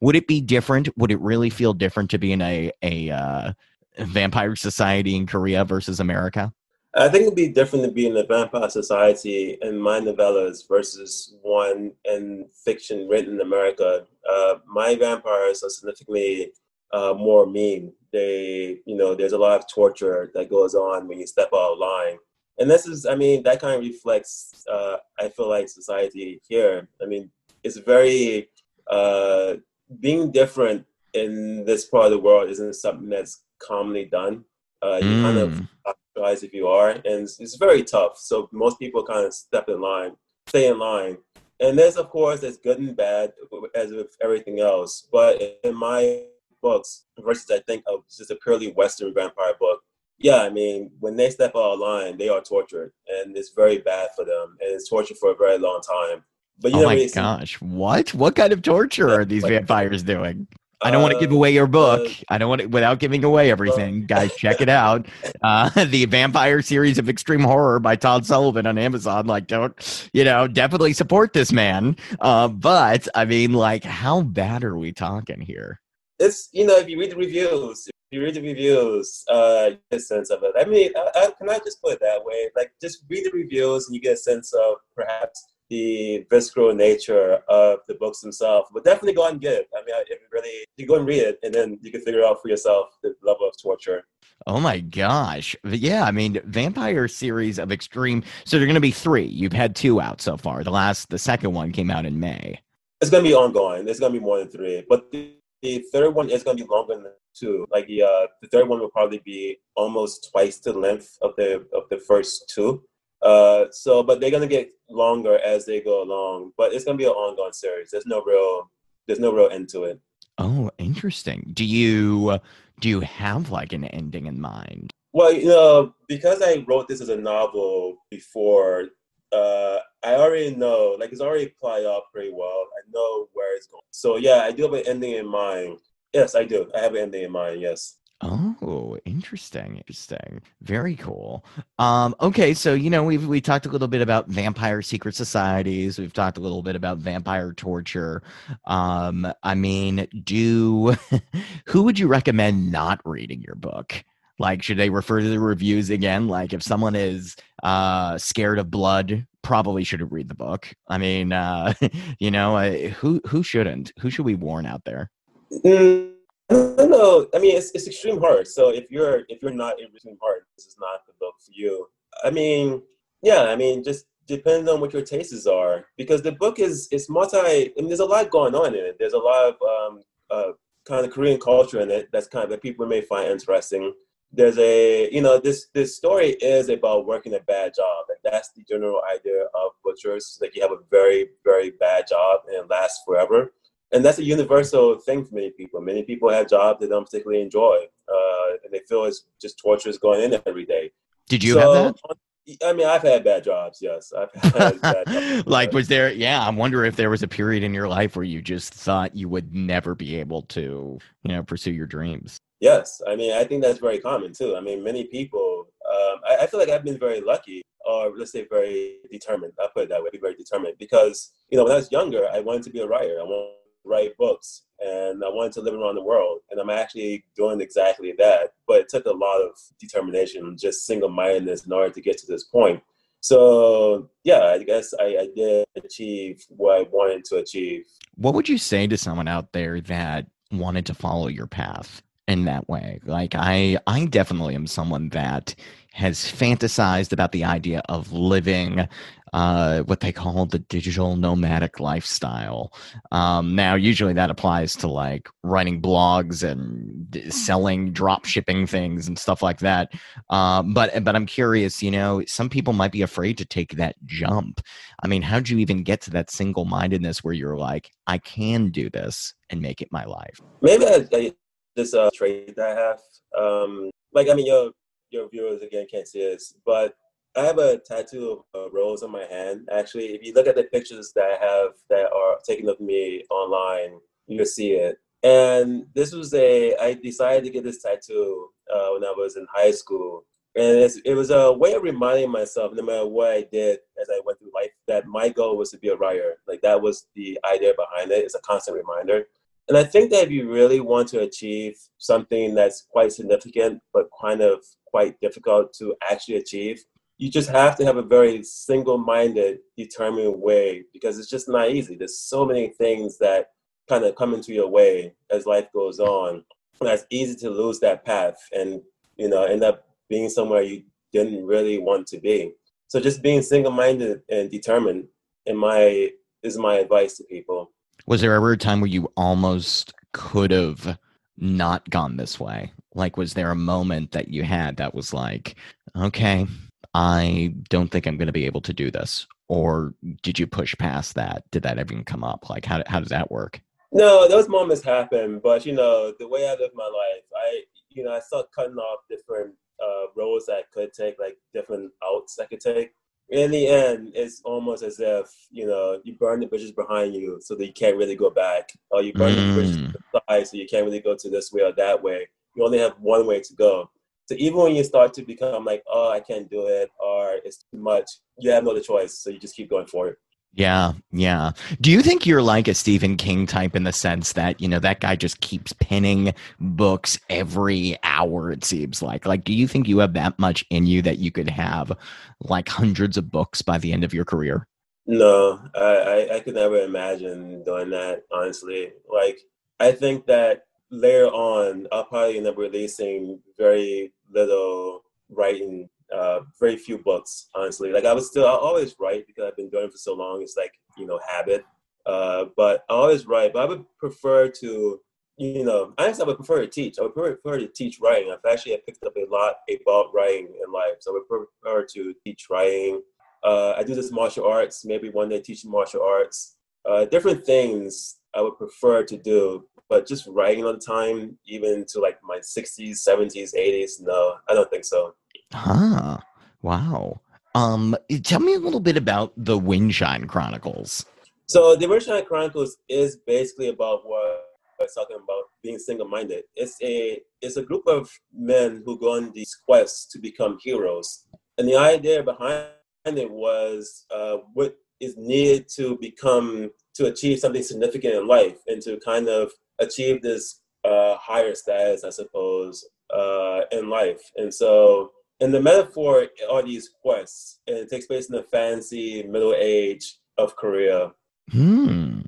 would it be different would it really feel different to be in a a uh vampire society in korea versus america I think it'd be different to be in a vampire society in my novellas versus one in fiction written in America. Uh, my vampires are significantly uh, more mean. They, you know, there's a lot of torture that goes on when you step out of line. And this is, I mean, that kind of reflects, uh, I feel like, society here. I mean, it's very, uh, being different in this part of the world isn't something that's commonly done. Uh, you kind of Mm. ostracize if you are, and it's, it's very tough. So most people kind of step in line, stay in line. And there's, of course, there's good and bad, as with everything else. But in my books, versus I think of just a purely Western vampire book, yeah, I mean, when they step out of line, they are tortured, and it's very bad for them, and it's torture for a very long time. But you oh know, my gosh what what kind of torture are these Like- vampires doing I don't want to uh, give away your book. uh, I don't want to, without giving away everything. Guys, check it out. Uh, the Vampire series of Extreme Horror by Todd Sullivan on Amazon. Like, don't, you know, definitely support this man. Uh, but I mean, like, how bad are we talking here? It's you know if you read the reviews if you read the reviews uh you get a sense of it i mean I, I, can i just put it that way like just read the reviews and you get a sense of perhaps the visceral nature of the books themselves but definitely go and get it i mean if you really you go and read it and then you can figure out for yourself the level of torture Oh my gosh. Yeah, I mean, vampire series of extreme. So they're going to be three. You've had two out so far. The last, the second one came out in May. it's going to be ongoing there's going to be more than three but the, the third one is going to be longer than two like the uh the third one will probably be almost twice the length of the of the first two uh so but they're going to get longer as they go along but it's going to be an ongoing series there's no real there's no real end to it Oh, interesting. Do you do you have like an ending in mind? well you know because i wrote this as a novel before uh i already know like it's already played out pretty well i know where it's going so yeah i do have an ending in mind yes i do i have an ending in mind yes Oh, interesting, interesting. Very cool. Um, okay, so you know we've we talked a little bit about vampire secret societies. We've talked a little bit about vampire torture. Um, I mean, do who would you recommend not reading your book? Like, should they refer to the reviews again? Like, if someone is uh, scared of blood, probably should have read the book. I mean, uh, you know, uh, who who shouldn't? Who should we warn out there? Mm, I don't know. I mean, it's, it's extreme horror. So if you're if you're not in extreme horror, this is not the book for you. I mean, yeah. I mean, just depends on what your tastes are because the book is is multi. I mean, there's a lot going on in it. There's a lot of um, uh, kind of Korean culture in it that's kind of that people may find interesting. There's a you know this this story is about working a bad job, and that's the general idea of butchers. Like you have a very very bad job and it lasts forever, and that's a universal thing for many people. Many people have jobs they don't particularly enjoy, uh, and they feel it's just torturous going in every day. Did you So, have I mean, I've had bad jobs. Yes, I've had bad jobs. like, was there? Yeah, I wonder if there was a period in your life where you just thought you would never be able to, you know, pursue your dreams. Yes, I mean, I think that's very common too. I mean, many people. Um, I, I feel like I've been very lucky, or let's say very determined. I'll put it that way. Be very determined because you know when I was younger, I wanted to be a writer. I wanted to write books, and I wanted to live around the world. And I'm actually doing exactly that. But it took a lot of determination, just single-mindedness, in order to get to this point. So yeah, I guess I, I did achieve what I wanted to achieve. What would you say to someone out there that wanted to follow your path in that way? Like I I definitely am someone that has fantasized about the idea of living uh, what they call the digital nomadic lifestyle. Um, now, usually that applies to like writing blogs and selling drop shipping things and stuff like that. Um, but but I'm curious, you know, some people might be afraid to take that jump. I mean, how'd you even get to that single mindedness where you're like, I can do this and make it my life? Maybe I, I, this uh, trait that I have. Um, like I mean, your your viewers again can't see this, but I have a tattoo of a rose on my hand. Actually, if you look at the pictures that I have that are taken of me online, you'll see it. And this was a I decided to get this tattoo uh, when I was in high school, and it was a way of reminding myself, no matter what I did as I went through life, that my goal was to be a writer. Like that was the idea behind it. It's a constant reminder. And I think that if you really want to achieve something that's quite significant, but kind of quite difficult to actually achieve, you just have to have a very single-minded, determined way because it's just not easy. There's so many things that kind of come into your way as life goes on. And it's easy to lose that path and you know end up being somewhere you didn't really want to be. So just being single-minded and determined in my is my advice to people. Was there ever a time where you almost could have not gone this way? Like, was there a moment that you had that was like, okay, I don't think I'm going to be able to do this? Or did you push past that? Did that even come up? Like, how, how does that work? No, those moments happen, but you know, the way I live my life, I you know, I start cutting off different uh, that I could take, like different outs that I could take. In the end, it's almost as if you know you burn the bridges behind you, so that you can't really go back, or you burn the bridges Mm. to the side, so you can't really go to this way or that way. You only have one way to go. So even when you start to become like, oh, I can't do it, or it's too much, you have no other choice, so you just keep going forward. Yeah, yeah. Do you think you're like a Stephen King type in the sense that, you know, that guy just keeps pinning books every hour, it seems like? Like, do you think you have that much in you that you could have like hundreds of books by the end of your career? No, I, I, I could never imagine doing that, honestly. Like, I think that later on, I'll probably end up releasing very little writing, uh, very few books, honestly. Like, I was still, I always write because I've been doing it for so long. It's like, you know, habit. Uh, but I always write, but I would prefer to, you know, honestly, I would prefer to teach. I would prefer to teach writing. I've actually picked up a lot about writing in life. So I would prefer to teach writing. Uh, I do this martial arts. Maybe one day teach martial arts. Uh, different things I would prefer to do, but just writing the time, even to like my 60s, 70s, 80s, no, I don't think so. Huh. Wow. Um, tell me a little bit about the Windshine Chronicles. So the Sunshine Chronicles is basically about what I was talking about being single-minded. It's a it's a group of men who go on these quests to become heroes, and the idea behind it was uh, what is needed to become to achieve something significant in life and to kind of achieve this uh, higher status, I suppose, uh, in life. And so And the metaphor are these quests, and it takes place in the fancy middle age of Korea. Hmm.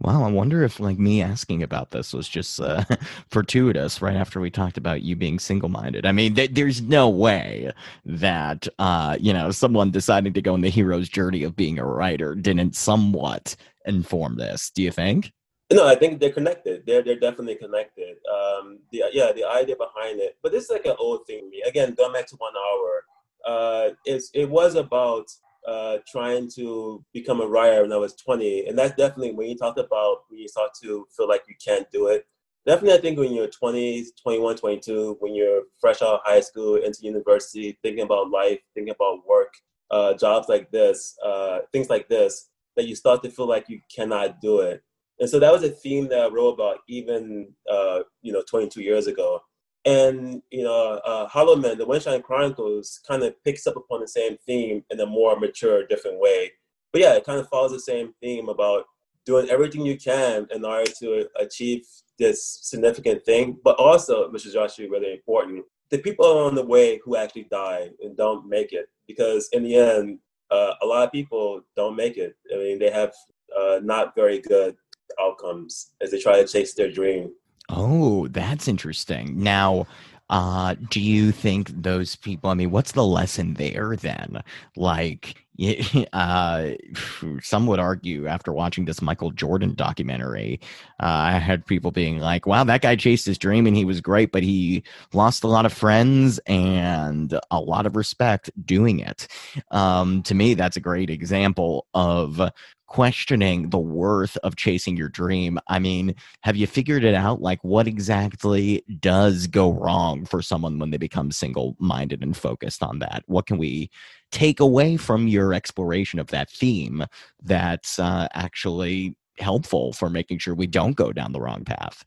Wow. I wonder if, like, me asking about this was just uh, fortuitous right after we talked about you being single minded. I mean, th- there's no way that, uh, you know, someone deciding to go on the hero's journey of being a writer didn't somewhat inform this. Do you think? No, I think they're connected. They're they're definitely connected. Um, the yeah, the idea behind it, but this is like an old thing. me. Again, going back to one hour, uh, it's it was about uh, trying to become a writer when I was 20. And that's definitely when you talk about when you start to feel like you can't do it. Definitely, I think when you're 20, 21, 22, when you're fresh out of high school into university, thinking about life, thinking about work, uh, jobs like this, uh, things like this, that you start to feel like you cannot do it. And so that was a theme that I wrote about even, uh, you know, 22 years ago. And you know, uh, Hollow Man, the Windshine Chronicles, kind of picks up upon the same theme in a more mature, different way. But yeah, it kind of follows the same theme about doing everything you can in order to achieve this significant thing. But also, which is actually really important, the people on the way who actually die and don't make it, because in the end, uh, a lot of people don't make it. I mean, they have uh, not very good outcomes as they try to chase their dream. Oh, that's interesting. Now, uh, do you think those people? I mean, what's the lesson there then? Like, uh, some would argue after watching this Michael Jordan documentary, uh, I had people being like, "Wow, that guy chased his dream and he was great, but he lost a lot of friends and a lot of respect doing it." Um, to me, that's a great example of questioning the worth of chasing your dream. I mean, have you figured it out? Like, what exactly does go wrong for someone when they become single minded and focused on that? What can we take away from your exploration of that theme that's uh, actually helpful for making sure we don't go down the wrong path?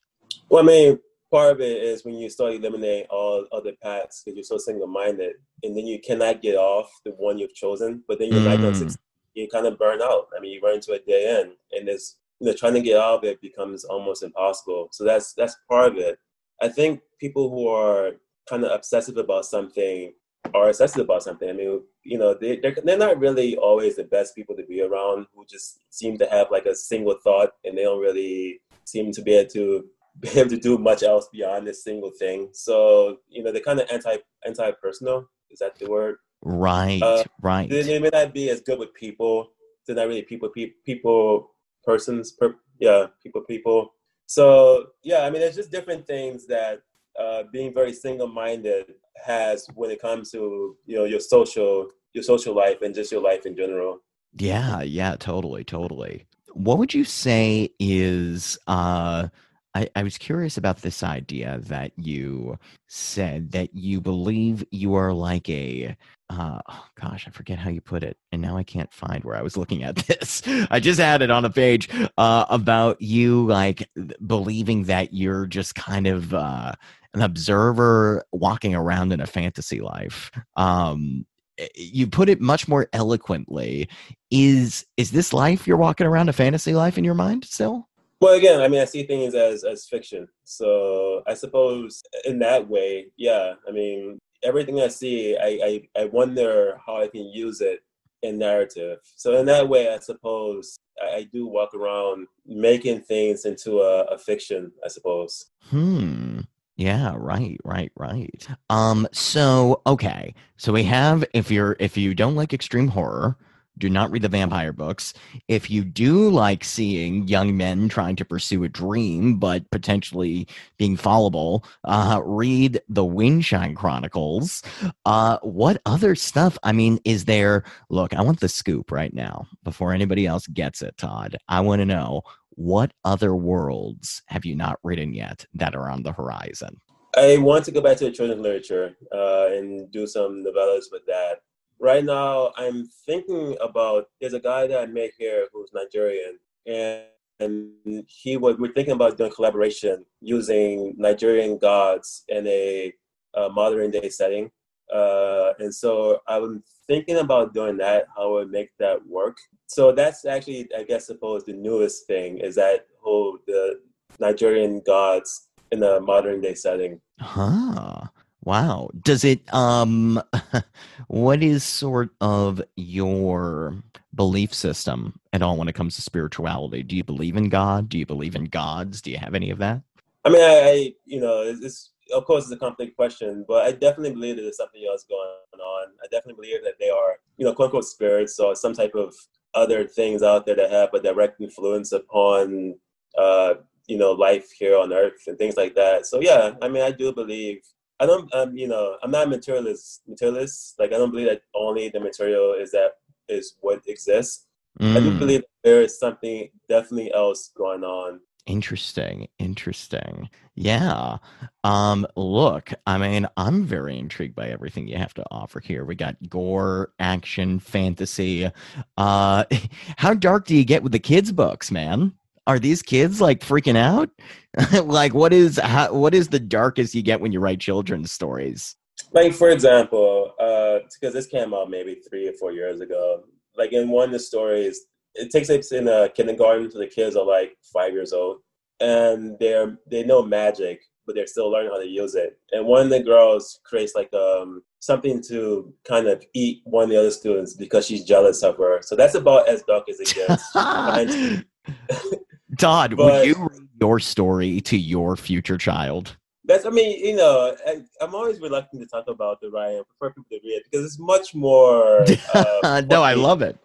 Well, I mean, part of it is when you start eliminating all other paths because you're so single minded, and then you cannot get off the one you've chosen, but then you're mm. not going to succeed you kind of burn out. I mean, you run into a dead end, and this you know trying to get out of it becomes almost impossible. So that's that's part of it. I think people who are kind of obsessive about something are obsessive about something. I mean, you know, they they're, they're not really always the best people to be around. Who just seem to have like a single thought, and they don't really seem to be able to be able to do much else beyond this single thing. So you know, they're kind of anti anti personal. Is that the word? Right, uh, right. They, they, may not be as good with people. They're not really people, people, people persons. Per, yeah, people, people. So yeah, I mean, there's just different things that uh, being very single-minded has when it comes to you know your social your social life and just your life in general. Yeah, yeah, totally, totally. What would you say is uh I, I was curious about this idea that you said that you believe you are like a uh, oh gosh, I forget how you put it, and now I can't find where I was looking at this. I just had it on a page uh, about you like believing that you're just kind of uh, an observer walking around in a fantasy life. Um, eh, you put it much more eloquently. Is is this life you're walking around a fantasy life in your mind still? Well, again, I mean, I see things as as fiction. So I suppose in that way, yeah. I mean, everything I see, I, I, I wonder how I can use it in narrative. So in that way, I suppose I, I do walk around making things into a, a fiction. I suppose. Hmm. Yeah, right, right, right. Um, so okay. So we have if you're if you don't like extreme horror, do not read the vampire books. If you do like seeing young men trying to pursue a dream but potentially being fallible, uh, read the Windshine Chronicles. Uh, what other stuff? I mean, is there? Look, I want the scoop right now before anybody else gets it, Todd. I want to know what other worlds have you not written yet that are on the horizon? I want to go back to the children's literature uh, and do some novellas with that right now I'm thinking about there's a guy that I met here who's Nigerian and and he was we're thinking about doing collaboration using Nigerian gods in a, a modern day setting. Uh, and so I'm thinking about doing that, how I make that work. So that's actually, I guess, suppose the newest thing is that whole the Nigerian gods in a modern day setting. Huh. Wow. Does it um what is sort of your belief system at all when it comes to spirituality? Do you believe in God? Do you believe in gods? Do you have any of that? I mean, I, I you know, it's, it's of course it's a complex question, but I definitely believe that there's something else going on. I definitely believe that they are, you know, quote unquote spirits or some type of other things out there that have a direct influence upon, uh, you know, life here on Earth and things like that. So yeah, I mean, I do believe. I don't, um, you know, I'm not a materialist. Materialist, like I don't believe that only the material is that is what exists. I do Mm. believe there is something definitely else going on. Interesting. Interesting. Yeah. Um, look, I mean, I'm very intrigued by everything you have to offer here. We got gore, action, fantasy. Uh how dark do you get with the kids' books, man? Are these kids like freaking out? like what is how, what is the darkest you get when you write children's stories? like for example uh because this came out maybe three or four years ago like in one of the stories it takes place in a kindergarten so the kids are like five years old and they're they know magic but they're still learning how to use it and one of the girls creates like um something to kind of eat one of the other students because she's jealous of her so that's about as dark as it gets Todd, would you read your story to your future child? That's, I mean, you know, I, I'm always reluctant to talk about the. I prefer people to read it because it's much more. Uh, no, I love it.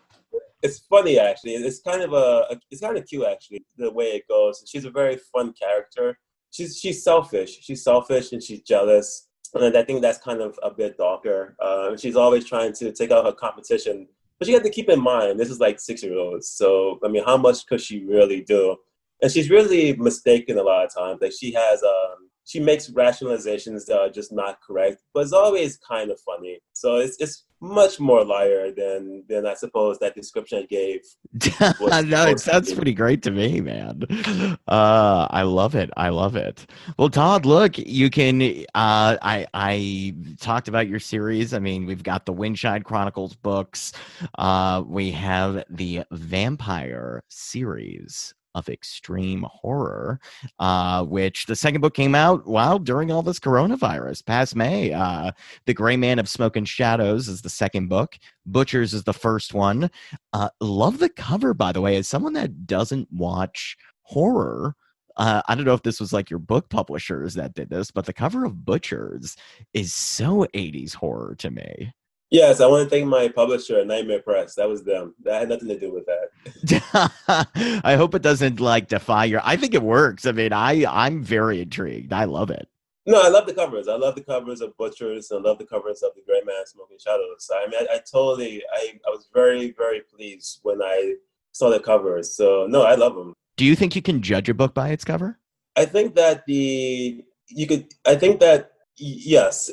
It's funny actually. It's kind of a, a- it's kind of cute actually the way it goes. She's a very fun character. She's she's selfish. She's selfish and she's jealous. And I think that's kind of a bit darker. Uh, she's always trying to take out her competition, but you have to keep in mind this is like six year olds. So I mean, how much could she really do? And she's really mistaken a lot of times. Like she has um, she makes rationalizations that are just not correct, but it's always kind of funny. So it's it's much more liar than than I suppose that description I gave. no, it sounds pretty great to me, man. Uh, I love it. I love it. Well, Todd, look, you can. Uh, I I talked about your series. I mean, we've got the Windshine Chronicles books. Uh, we have the Vampire series of extreme horror, uh, which the second book came out wow during all this coronavirus past May. Uh, the Gray Man of Smoke and Shadows is the second book. Butchers is the first one. Uh, love the cover, by the way. As someone that doesn't watch horror, uh, I don't know if this was like your book publishers that did this, but the cover of Butchers is so 80s horror to me. Yes, I want to thank my publisher, Nightmare Press. That was them. That had nothing to do with that. I hope it doesn't like defy your. I think it works. I mean, I I'm very intrigued. I love it. No, I love the covers. I love the covers of Butchers. And I love the covers of The Gray Man Smoke and Shadows. I mean, I, I totally, I, I was very, very pleased when I saw the covers. So, no, I love them. Do you think you can judge a book by its cover? I think that the, you could, I think that, yes.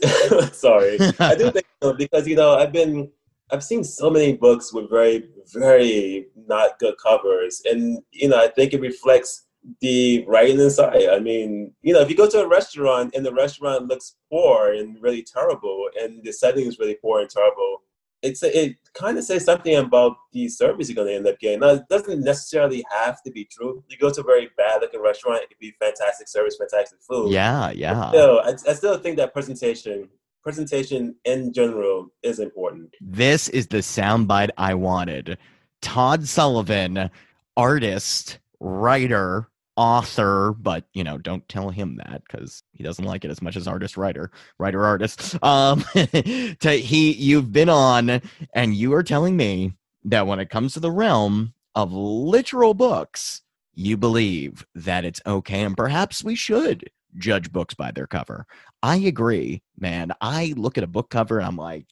Sorry. I do think so because, you know, I've been, I've seen so many books with very, very not good covers. And, you know, I think it reflects the writing inside. I mean, you know, if you go to a restaurant and the restaurant looks poor and really terrible and the setting is really poor and terrible, it's it kind of says something about the service you're going to end up getting. Now, it doesn't necessarily have to be true. You go to a very bad looking restaurant, it could be fantastic service, fantastic food. Yeah, yeah. Still, I, I still think that presentation, presentation in general, is important. This is the soundbite I wanted. Todd Sullivan, artist, writer, author, but you know, don't tell him that because he doesn't like it as much as artist, writer, writer, artist. Um, to, he, you've been on, and you are telling me that when it comes to the realm of literal books, you believe that it's okay, and perhaps we should judge books by their cover. I agree, man. I look at a book cover and I'm like,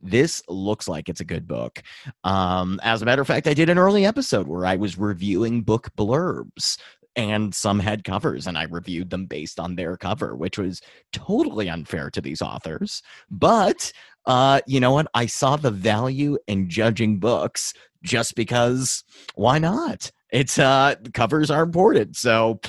this looks like it's a good book. Um, as a matter of fact, I did an early episode where I was reviewing book blurbs and some had covers and I reviewed them based on their cover, which was totally unfair to these authors. But uh, you know what? I saw the value in judging books just because why not? It's uh covers are important. So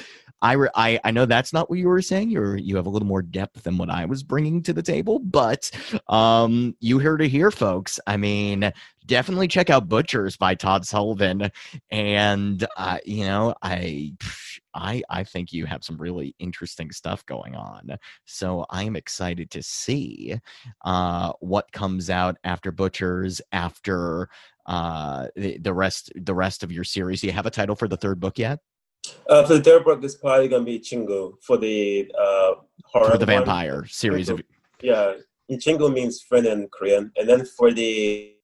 I, re- I I know that's not what you were saying. You're you have a little more depth than what I was bringing to the table, but um, you heard it here, folks. I mean, definitely check out Butchers by Todd Sullivan, and uh, you know, I I I think you have some really interesting stuff going on. So I am excited to see uh, what comes out after Butchers, after uh, the, the rest the rest of your series. Do you have a title for the third book yet? Uh, for the third book, it's probably gonna be Chingu for the uh, horror. For the one. vampire series of Yeah, Chingu means friend in Korean, and then for the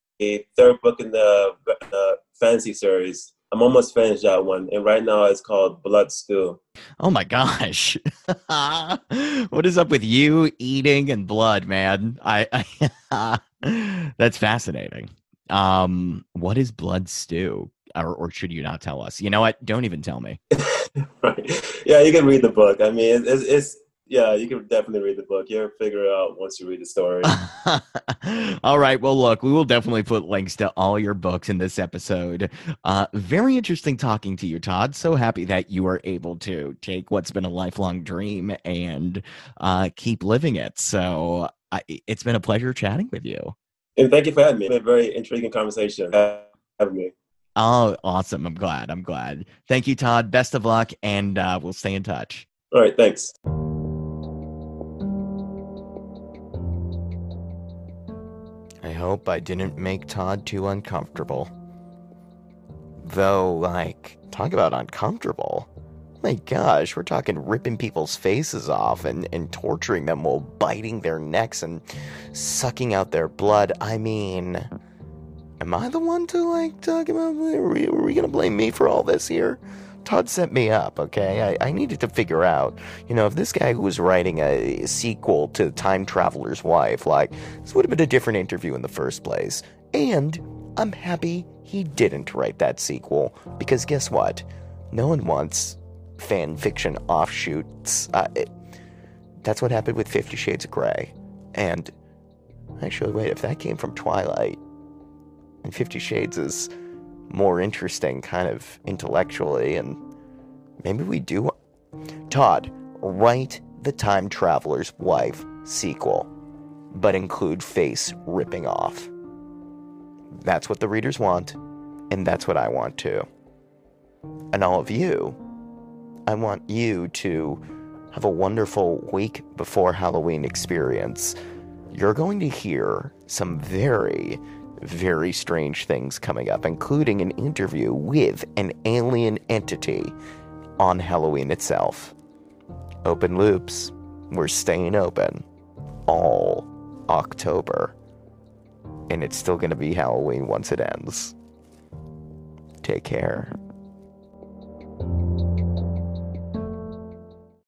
third book in the uh, fantasy series, I'm almost finished that one, and right now it's called Blood Stew. Oh my gosh. what is up with you eating and blood, man? I, I That's fascinating. Um what is blood stew? Or, or should you not tell us? You know what? Don't even tell me. right. Yeah, you can read the book. I mean, it's, it's yeah, you can definitely read the book. You'll figure it out once you read the story. all right. Well, look, we will definitely put links to all your books in this episode. Uh, very interesting talking to you, Todd. So happy that you are able to take what's been a lifelong dream and uh, keep living it. So I, it's been a pleasure chatting with you. And thank you for having me. It's been a very intriguing conversation having me. Oh, awesome. I'm glad. I'm glad. Thank you, Todd. Best of luck, and uh, we'll stay in touch. All right. Thanks. Hope I didn't make Todd too uncomfortable. Though, like, talk about uncomfortable. My gosh, we're talking ripping people's faces off and, and torturing them while biting their necks and sucking out their blood. I mean, am I the one to, like, talk about? Are we, are we gonna blame me for all this here? Todd set me up, okay? I, I needed to figure out, you know, if this guy who was writing a sequel to Time Traveler's Wife, like, this would have been a different interview in the first place. And I'm happy he didn't write that sequel, because guess what? No one wants fan fiction offshoots. Uh, it, that's what happened with Fifty Shades of Grey. And actually, wait, if that came from Twilight, and Fifty Shades is more interesting, kind of intellectually, and maybe we do. Todd, write the Time Traveler's Wife sequel, but include face ripping off. That's what the readers want, and that's what I want too. And all of you, I want you to have a wonderful week before Halloween experience. You're going to hear some very very strange things coming up, including an interview with an alien entity on Halloween itself. Open loops. We're staying open all October. And it's still going to be Halloween once it ends. Take care.